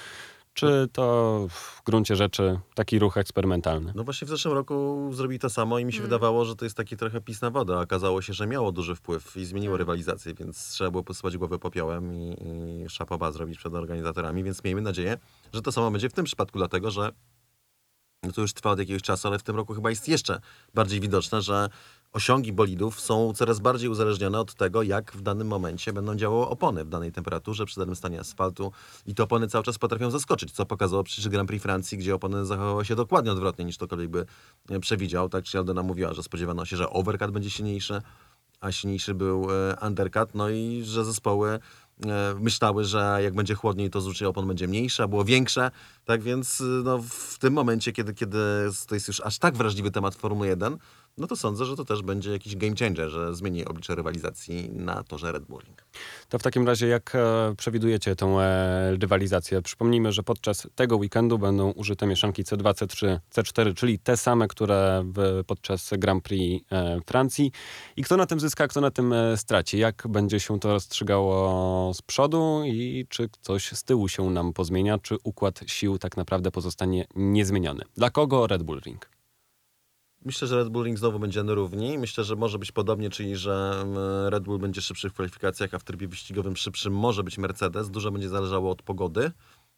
Czy to w gruncie rzeczy taki ruch eksperymentalny? No właśnie w zeszłym roku zrobili to samo i mi się Mm. wydawało, że to jest taki trochę pis na wodę. a Okazało się, że miało duży wpływ i zmieniło Mm. rywalizację, więc trzeba było posypać głowę popiołem i, i szapoba zrobić przed organizatorami, więc miejmy nadzieję, że to samo będzie w tym przypadku, dlatego że no to już trwa od jakiegoś czasu, ale w tym roku chyba jest jeszcze bardziej widoczne, że osiągi bolidów są coraz bardziej uzależnione od tego, jak w danym momencie będą działały opony w danej temperaturze, przy danym stanie asfaltu i te opony cały czas potrafią zaskoczyć, co pokazało przecież Grand Prix Francji, gdzie opony zachowały się dokładnie odwrotnie niż ktokolwiek by e, przewidział. Tak, czy Aldona mówiła, że spodziewano się, że overcut będzie silniejszy, a silniejszy był e, undercut, no i że zespoły myślały, że jak będzie chłodniej, to zużycie opon będzie mniejsze, było większe. Tak więc y, no, w tym momencie, kiedy, kiedy to jest już aż tak wrażliwy temat Formuły 1, no to sądzę, że to też będzie jakiś game changer, że zmieni oblicze rywalizacji na torze Red Bull Ring. To w takim razie jak e, przewidujecie tą e, rywalizację? Przypomnijmy, że podczas tego weekendu będą użyte mieszanki C2, C3, C4, czyli te same, które podczas Grand Prix e, Francji. I kto na tym zyska, kto na tym straci? Jak będzie się to rozstrzygało z przodu i czy coś z tyłu się nam pozmienia? Czy układ sił tak naprawdę pozostanie niezmieniony? Dla kogo Red Bull Ring? Myślę, że Red Bull Ring znowu będzie na równi. Myślę, że może być podobnie, czyli że Red Bull będzie szybszy w kwalifikacjach, a w trybie wyścigowym szybszym może być Mercedes. Dużo będzie zależało od pogody,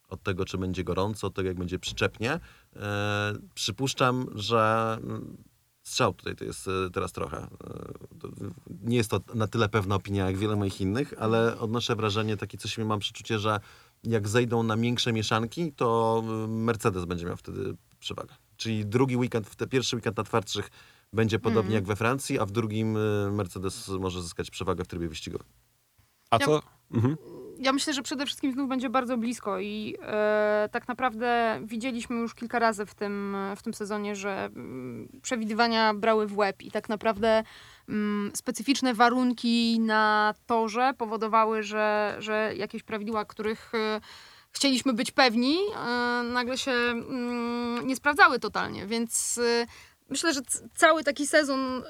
od tego, czy będzie gorąco, od tego, jak będzie przyczepnie. E, przypuszczam, że mm, strzał tutaj to jest e, teraz trochę. E, nie jest to na tyle pewna opinia, jak wiele moich innych, ale odnoszę wrażenie, takie coś mam przeczucie, że jak zejdą na większe mieszanki, to Mercedes będzie miał wtedy przewagę. Czyli drugi weekend, w te pierwszy weekend na twardszych będzie podobnie jak we Francji, a w drugim y, Mercedes może zyskać przewagę w trybie wyścigowym. A Ja- co? Mhm. Ja myślę, że przede wszystkim znów będzie bardzo blisko i e, tak naprawdę widzieliśmy już kilka razy w tym, w tym sezonie, że mm, przewidywania brały w łeb i tak naprawdę mm, specyficzne warunki na torze powodowały, że, że jakieś prawidła, których e, chcieliśmy być pewni, e, nagle się mm, nie sprawdzały totalnie, więc e, myślę, że cały taki sezon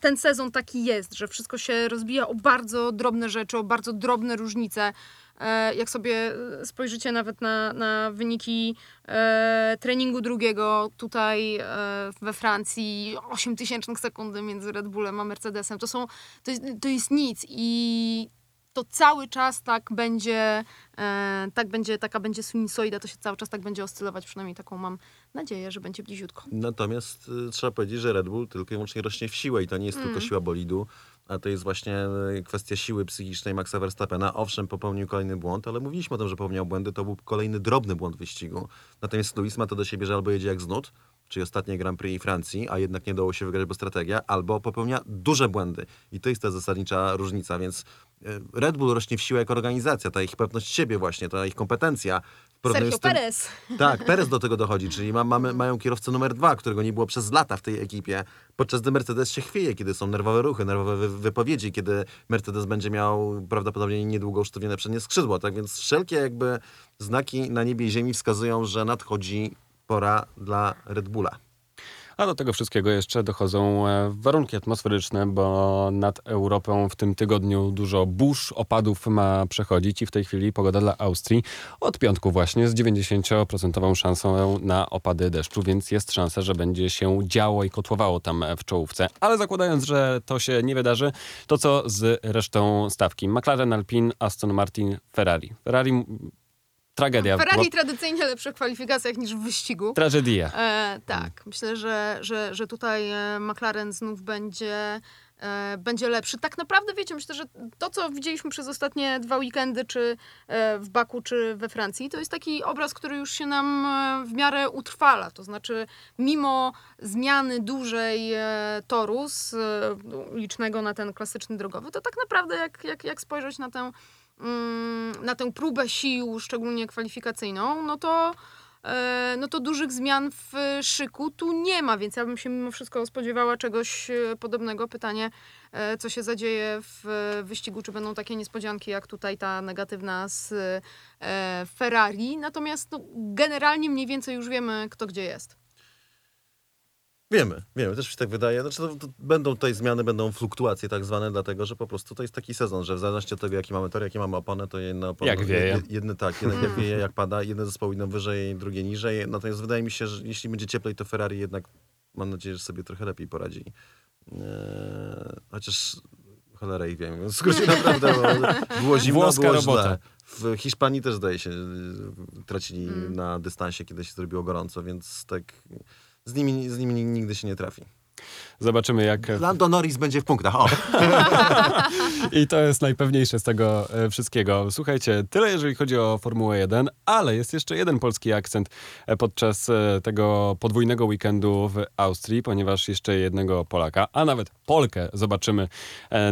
ten sezon taki jest, że wszystko się rozbija o bardzo drobne rzeczy, o bardzo drobne różnice. E, Jak sobie spojrzycie nawet na, na wyniki treningu drugiego tutaj we Francji, 8 tysięcznych sekundy między Red Bullem a Mercedesem, to, są, to, jest, to jest nic i to cały czas tak będzie, e, tak będzie, taka będzie sinusoida, to się cały czas tak będzie oscylować, przynajmniej taką mam nadzieję, że będzie bliziutko. Natomiast y, trzeba powiedzieć, że Red Bull tylko i wyłącznie rośnie w siłę i to nie jest tylko siła bolidu, a to jest właśnie y, kwestia siły psychicznej Maxa Verstappena. Owszem, popełnił kolejny błąd, ale mówiliśmy o tym, że popełniał błędy, to był kolejny drobny błąd wyścigu. Natomiast Luis ma to do siebie, że albo jedzie jak z nut, czyli ostatnie Grand Prix Francji, a jednak nie dało się wygrać, bo strategia, albo popełnia duże błędy. I to jest ta zasadnicza różnica, więc Red Bull rośnie w siłę jako organizacja, ta ich pewność siebie właśnie, ta ich kompetencja. Sergio tym- Perez. tak, Perez do tego dochodzi, czyli ma, mamy, mają kierowcę numer dwa, którego nie było przez lata w tej ekipie, podczas gdy Mercedes się chwieje, kiedy są nerwowe ruchy, nerwowe wy, wypowiedzi, kiedy Mercedes będzie miał prawdopodobnie niedługo usztywnione przednie skrzydło. Tak więc wszelkie jakby znaki na niebie i ziemi wskazują, że nadchodzi pora dla Red Bulla. A do tego wszystkiego jeszcze dochodzą e, warunki atmosferyczne, bo nad Europą w tym tygodniu dużo burz, opadów ma przechodzić i w tej chwili pogoda dla Austrii od piątku właśnie z 90% szansą na opady deszczu, więc jest szansa, że będzie się działo i kotłowało tam w czołówce. Ale zakładając, że to się nie wydarzy, to co z resztą stawki? McLaren, Alpine, Aston Martin, Ferrari. Ferrari tragedia. Ferrari bo- tradycyjnie lepsze w kwalifikacjach niż w wyścigu. Tragedia. E, tak, myślę, że, że, że tutaj e, McLaren znów będzie, e, będzie lepszy. Tak naprawdę, wiecie, myślę, że to, co widzieliśmy przez ostatnie dwa weekendy, czy e, w Baku, czy we Francji, to jest taki obraz, który już się nam w miarę utrwala. To znaczy, mimo zmiany dużej toru z licznego na ten klasyczny drogowy, to tak naprawdę, jak, jak, jak spojrzeć na tę na tę próbę sił, szczególnie kwalifikacyjną, no to, e, no to dużych zmian w szyku tu nie ma, więc ja bym się mimo wszystko spodziewała czegoś e, podobnego. Pytanie, e, co się zadzieje w wyścigu, czy będą takie niespodzianki, jak tutaj ta negatywna z Ferrari. Natomiast no, generalnie mniej więcej już wiemy, kto gdzie jest. Wiemy, wiemy, też mi się tak wydaje. Znaczy, to, to będą tutaj zmiany, będą fluktuacje tak zwane, dlatego że po prostu to jest taki sezon, że w zależności od tego, jaki mamy tor, jakie mamy oponę, to jedne opony... Jak wieje. jed- Jedne tak, jedne, jak wieje, jak pada, jedne zespoły idą wyżej, drugie niżej. Natomiast wydaje mi się, że jeśli będzie cieplej, to Ferrari jednak, mam nadzieję, że sobie trochę lepiej poradzi. Eee, chociaż cholera ich wiem. W skrócie naprawdę, bo było zimno, Włoska było robota. źle. W Hiszpanii też zdaje się, y, tracili na dystansie, kiedy się zrobiło gorąco, więc tak z nimi, z nimi nigdy się nie trafi. Zobaczymy, jak Lando Norris będzie w punktach. O! I to jest najpewniejsze z tego e, wszystkiego. Słuchajcie, tyle jeżeli chodzi o Formułę 1, ale jest jeszcze jeden polski akcent e, podczas e, tego podwójnego weekendu w Austrii, ponieważ jeszcze jednego Polaka, a nawet Polkę zobaczymy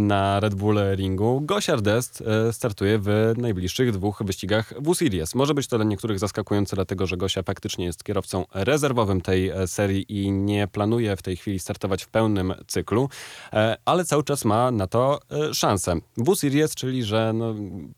na Red Bull Ringu. Gosia Rdest e, startuje w najbliższych dwóch wyścigach W-Series. Może być to dla niektórych zaskakujące, dlatego że Gosia faktycznie jest kierowcą rezerwowym tej serii i nie planuje w tej chwili startować w pełnym cyklu, e, ale cały czas ma na to e, szansę. W-Series, czyli że no,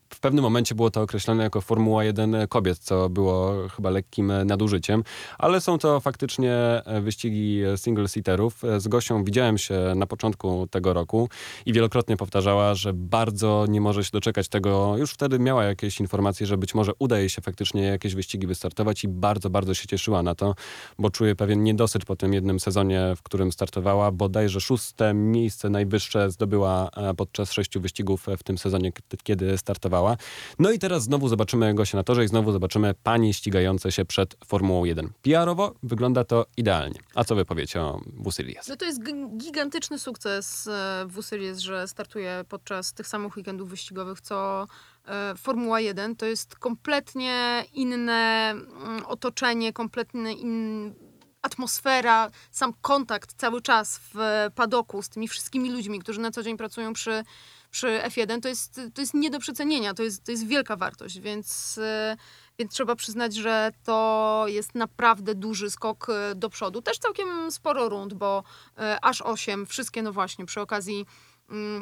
w pewnym momencie było to określone jako Formuła 1 kobiet, co było chyba lekkim e, nadużyciem, ale są to faktycznie wyścigi single-seaterów. Z Gosią widziałem się na początku tego roku i wielokrotnie powtarzała, że bardzo nie może się doczekać tego. Już wtedy miała jakieś informacje, że być może uda jej się faktycznie jakieś wyścigi wystartować i bardzo, bardzo się cieszyła na to, bo czuje pewien niedosyt po tym jednym sezonie, w którym startowała startowała, bodajże szóste miejsce najwyższe zdobyła e, podczas sześciu wyścigów w tym sezonie, kiedy startowała. No i teraz znowu zobaczymy Gosię na torze i znowu zobaczymy panie ścigające się przed Formułą 1. PR-owo wygląda to idealnie. A co wy powiecie o Busilias? No to jest gigantyczny sukces e, w Series, że startuje podczas tych samych weekendów wyścigowych, co e, Formuła 1. To jest kompletnie inne mm, otoczenie, kompletnie in... atmosfera, sam kontakt cały czas w padoku z tymi wszystkimi ludźmi, którzy na co dzień pracują przy, przy F1. To jest, to jest nie do przecenienia, to jest, to jest wielka wartość, więc... e, więc trzeba przyznać, że to jest naprawdę duży skok e, do przodu. Też całkiem sporo rund, bo e, aż 8, wszystkie no właśnie przy okazji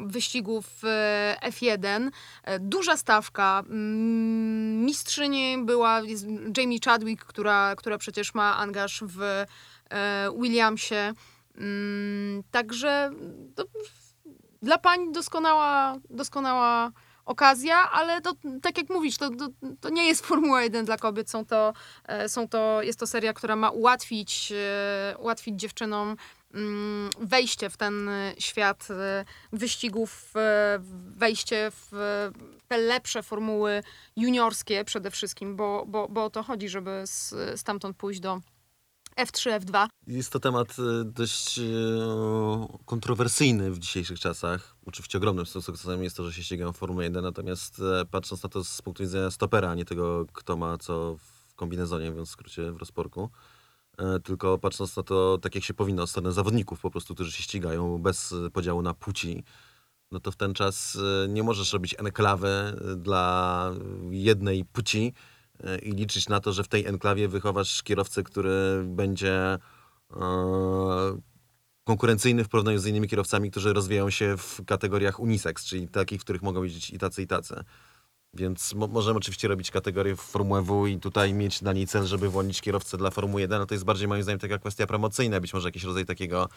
wyścigów e, F1. E, Duża stawka. Mm, Mistrzyni była Jamie Chadwick, która, która przecież ma angaż w e, Williamsie. Mm, Także dla pań doskonała, doskonała okazja, ale to, tak jak mówisz, to, to, to nie jest Formuła 1 dla kobiet. Są to, są to, jest to seria, która ma ułatwić, ułatwić dziewczynom mm, wejście w ten e, świat e, wyścigów, e, wejście w te lepsze formuły juniorskie przede wszystkim, bo, bo, bo o to chodzi, żeby stamtąd pójść do F3, F2. Jest to temat dość kontrowersyjny w dzisiejszych czasach. Oczywiście ogromnym sukcesem jest to, że się ścigają w Formule 1, natomiast patrząc na to z punktu widzenia stopera, a nie tego, kto ma co w kombinezonie, mówiąc w skrócie, w rozporku, tylko patrząc na to, tak jak się powinno, od zawodników po prostu, którzy się ścigają bez e, podziału na płci, no to w ten czas e, nie możesz robić enklawy e, dla jednej płci e, i liczyć na to, że w tej enklawie wychowasz kierowcę, który będzie e, konkurencyjny w porównaniu z innymi kierowcami, którzy rozwijają się w kategoriach unisex, czyli takich, w których mogą być i tacy, i tacy. Więc mo- możemy oczywiście robić kategorię w Formułę W i tutaj mieć na niej cel, żeby włączyć kierowcę dla Formuły 1, ale to jest bardziej moim zdaniem taka kwestia promocyjna, być może jakiś rodzaj takiego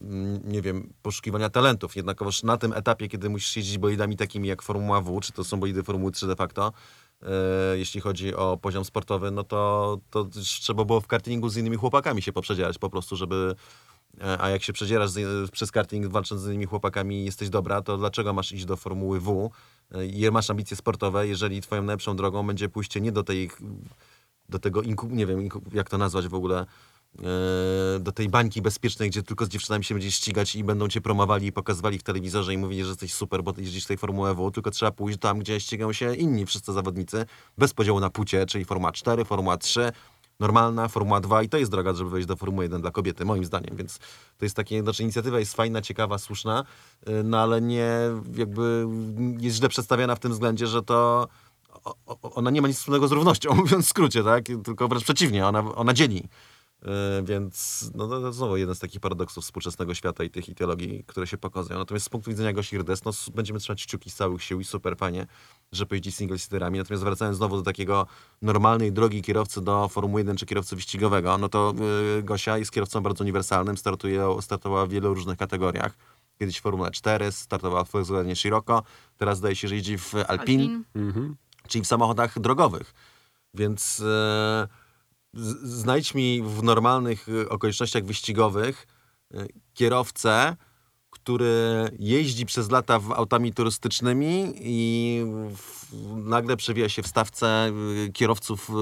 mm, nie wiem, poszukiwania talentów. Jednakowoż na tym etapie, kiedy musisz jeździć bolidami takimi jak Formuła W, czy to są bolidy Formuły 3 de facto, e, jeśli chodzi o poziom sportowy, no to, to trzeba było w kartingu z innymi chłopakami się poprzedzierać po prostu, żeby e, a jak się przedzierasz z, przez karting walcząc z innymi chłopakami jesteś dobra, to dlaczego masz iść do Formuły W i masz ambicje sportowe, jeżeli twoją najlepszą drogą będzie pójście nie do tej do tego, inku, nie wiem, jak to nazwać w ogóle, e, do tej bańki bezpiecznej, gdzie tylko z dziewczynami się będziesz ścigać i będą cię promowali i pokazywali w telewizorze i mówili, że jesteś super, bo jeździsz tej Formułę W, tylko trzeba pójść tam, gdzie ścigają się inni wszyscy zawodnicy, bez podziału na płcie, czyli Formuła 4, Formuła 3, normalna, Formuła 2 i to jest droga, żeby wejść do Formuły 1 dla kobiety, moim zdaniem, więc to jest takie, znaczy inicjatywa jest fajna, ciekawa, słuszna, y, no ale nie, jakby jest źle przedstawiana w tym względzie, że to ona nie ma nic wspólnego z równością, mówiąc w skrócie, tak? Tylko wręcz przeciwnie, ona, ona dzieli. Yy, więc no, to, to znowu jeden z takich paradoksów współczesnego świata i tych ideologii, które się pokazują. Natomiast z punktu widzenia Gosi Rdes, no będziemy trzymać kciuki z całych sił i super fajnie, że pojeździ single-seaterami. Natomiast wracając znowu do takiego normalnej drogi kierowcy do Formuły 1 czy kierowcy wyścigowego, no to yy, Gosia jest kierowcą bardzo uniwersalnym, startuje, startowała w wielu różnych kategoriach. Kiedyś w Formule 4, startowała w Volkswagenie Scirocco, teraz zdaje się, że jeździ w Alpine Alpin. Mhm. czyli w samochodach drogowych. Więc z- znajdź mi w normalnych e, okolicznościach wyścigowych e, kierowcę, który jeździ przez lata w autami turystycznymi i w, nagle przewija się w stawce y, kierowców y,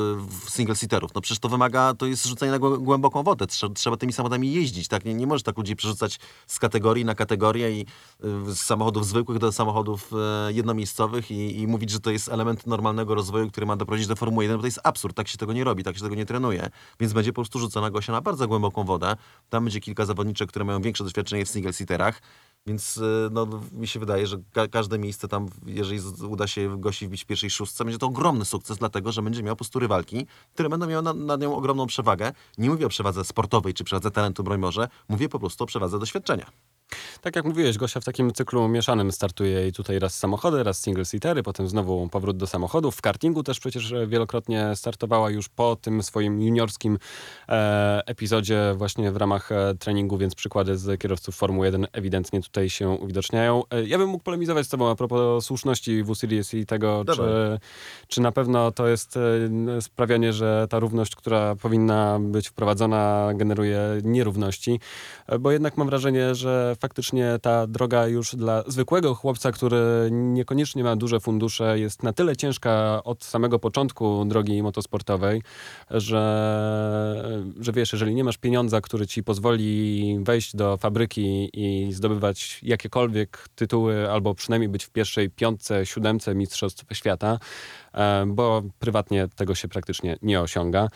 single-seaterów. No przecież to wymaga, to jest rzucenie na głę- głęboką wodę. Trzeba, trzeba tymi samochodami jeździć, tak? Nie, nie możesz tak ludzi przerzucać z kategorii na kategorię i y, z samochodów zwykłych do samochodów jednomiejscowych i, i mówić, że to jest element normalnego rozwoju, który ma doprowadzić do Formuły 1, bo to jest absurd. Tak się tego nie robi, tak się tego nie trenuje. Więc będzie po prostu rzucona Gosia na bardzo głęboką wodę. Tam będzie kilka zawodniczek, które mają większe doświadczenie w single-seaterach. Więc y, no, mi się wydaje, że ka każde miejsce tam, jeżeli uda się Gosi wbić w pierwszej szóstce, będzie to ogromny sukces, dlatego że będzie miał po prostu rywalki, które będą miały na- nad nią ogromną przewagę. Nie mówię o przewadze sportowej czy przewadze talentu, broń Boże, mówię po prostu o przewadze doświadczenia. Tak jak mówiłeś, Gosia w takim cyklu mieszanym startuje i tutaj raz samochody, raz single-seatery, potem znowu powrót do samochodów. W kartingu też przecież wielokrotnie startowała już po tym swoim juniorskim e, epizodzie właśnie w ramach e, treningu, więc przykłady z kierowców Formuły 1 ewidentnie tutaj się uwidaczniają. E, ja bym mógł polemizować z tobą a propos słuszności W-Series i tego, czy, czy na pewno to jest e, sprawianie, że ta równość, która powinna być wprowadzona, generuje nierówności, E, bo jednak mam wrażenie, że faktycznie ta droga już dla zwykłego chłopca, który niekoniecznie ma duże fundusze, jest na tyle ciężka od samego początku drogi motosportowej, że, że wiesz, jeżeli nie masz pieniądza, który ci pozwoli wejść do fabryki i zdobywać jakiekolwiek tytuły, albo przynajmniej być w pierwszej piątce, siódemce mistrzostw świata, e, bo prywatnie tego się praktycznie nie osiąga,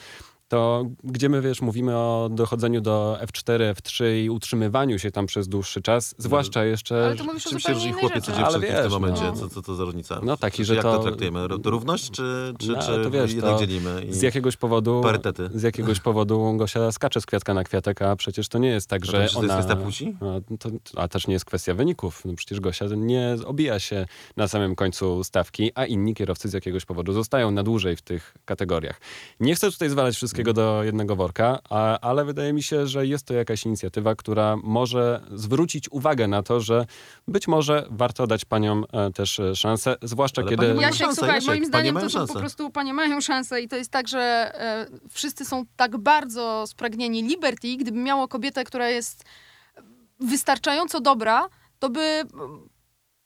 to gdzie my, wiesz, mówimy o dochodzeniu do F4, F3 i utrzymywaniu się tam przez dłuższy czas, zwłaszcza jeszcze... Ale to mówisz o Czym zupełnie innej od Ale dziewczynki w wiesz, tym momencie? no. Co, co to za różnica? No taki, Czy że jak to- to traktujemy? Równość, czy, czy, No, czy to wiesz, jednak to dzielimy? I... Z jakiegoś powodu... Parytety. Z jakiegoś powodu Gosia skacze z kwiatka na kwiatek, a przecież to nie jest tak, No że to, czy to ona... jest kwestia płci? No, to, a też nie jest kwestia wyników. No przecież Gosia nie obija się na samym końcu stawki, a inni kierowcy z jakiegoś powodu zostają na dłużej w tych kategoriach. Nie chcę tutaj zwalać wszystkiego do jednego worka, a, ale wydaje mi się, że jest to jakaś inicjatywa, która może zwrócić uwagę na to, że być może warto dać paniom e, też e, szansę, zwłaszcza Ale kiedy... Jasiek, szansę, słuchaj, Jasiek, moim zdaniem to są szansę. po prostu, panie mają szansę i to jest tak, że e, wszyscy są tak bardzo spragnieni Liberty, gdyby miało kobietę, która jest wystarczająco dobra, to by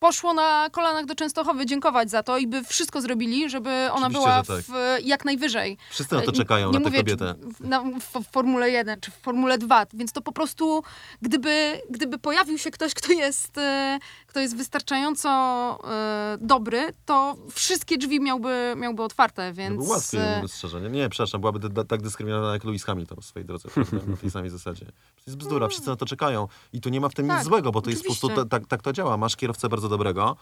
poszło na kolanach do Częstochowy dziękować za to i by wszystko zrobili, żeby ona Oczywiście, była tak. w, jak najwyżej. Wszyscy na to czekają, nie na tę mówię, kobietę. czy W, na, w, w Formule 1 czy w Formule 2, więc to po prostu, gdyby, gdyby pojawił się ktoś, kto jest, e, kto jest wystarczająco e, dobry, to wszystkie drzwi miałby, miałby otwarte, więc... był łatwiej e, rozszerzenie. Nie, przepraszam, byłaby d- tak dyskryminowana jak Lewis Hamilton w swojej drodze, na tej samej zasadzie. To jest bzdura, wszyscy na to czekają. I tu nie ma w tym nic Tak, złego, bo to jest po prostu, oczywiście. ta- tak, tak to działa. Masz kierowcę bardzo dobrego,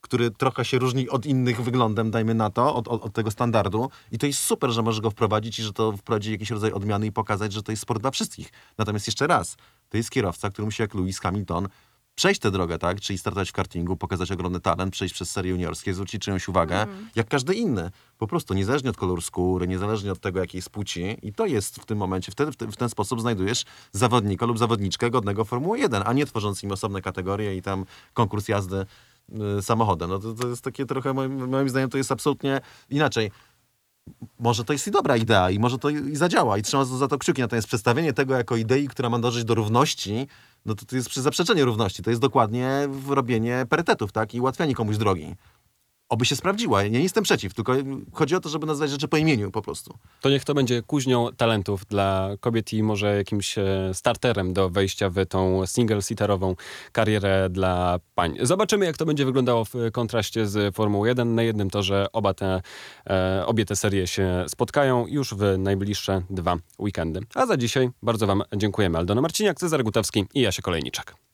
który trochę się różni od innych wyglądem, dajmy na to, od, od, od tego standardu. I to jest super, że możesz go wprowadzić i że to wprowadzi jakiś rodzaj odmiany i pokazać, że to jest sport dla wszystkich. Natomiast jeszcze raz, to jest kierowca, który musi jak Lewis Hamilton przejść tę drogę, tak? Czyli startować w kartingu, pokazać ogromny talent, przejść przez serie juniorskie, zwrócić czyjąś uwagę, jak każdy inny. Po prostu, niezależnie od koloru skóry, niezależnie od tego, jakiej jest płci. I to jest w tym momencie, wtedy w, te, w ten sposób znajdujesz zawodnika lub zawodniczkę godnego Formuły 1, a nie tworząc im osobne kategorie i tam konkurs jazdy y, samochodem. No to, to jest takie trochę, moim, moim zdaniem, to jest absolutnie inaczej może to jest i dobra idea i może to i zadziała i trzeba za to kciuki. Natomiast przedstawienie tego jako idei, która ma dążyć do równości, no to to jest zaprzeczenie równości. To jest dokładnie robienie parytetów, tak? I ułatwianie komuś drogi. Oby się sprawdziła. Ja nie jestem przeciw, tylko chodzi o to, żeby nazwać rzeczy po imieniu po prostu. To niech to będzie kuźnią talentów dla kobiet i może jakimś e, starterem do wejścia w tą single-seaterową karierę dla pań. Zobaczymy, jak to będzie wyglądało w kontraście z Formułą 1. Na jednym torze oba te, e, obie te serie się spotkają już w najbliższe dwa weekendy. A za dzisiaj bardzo wam dziękujemy. Aldona Marciniak, Cezary Gutowski i Jasie Kolejniczak.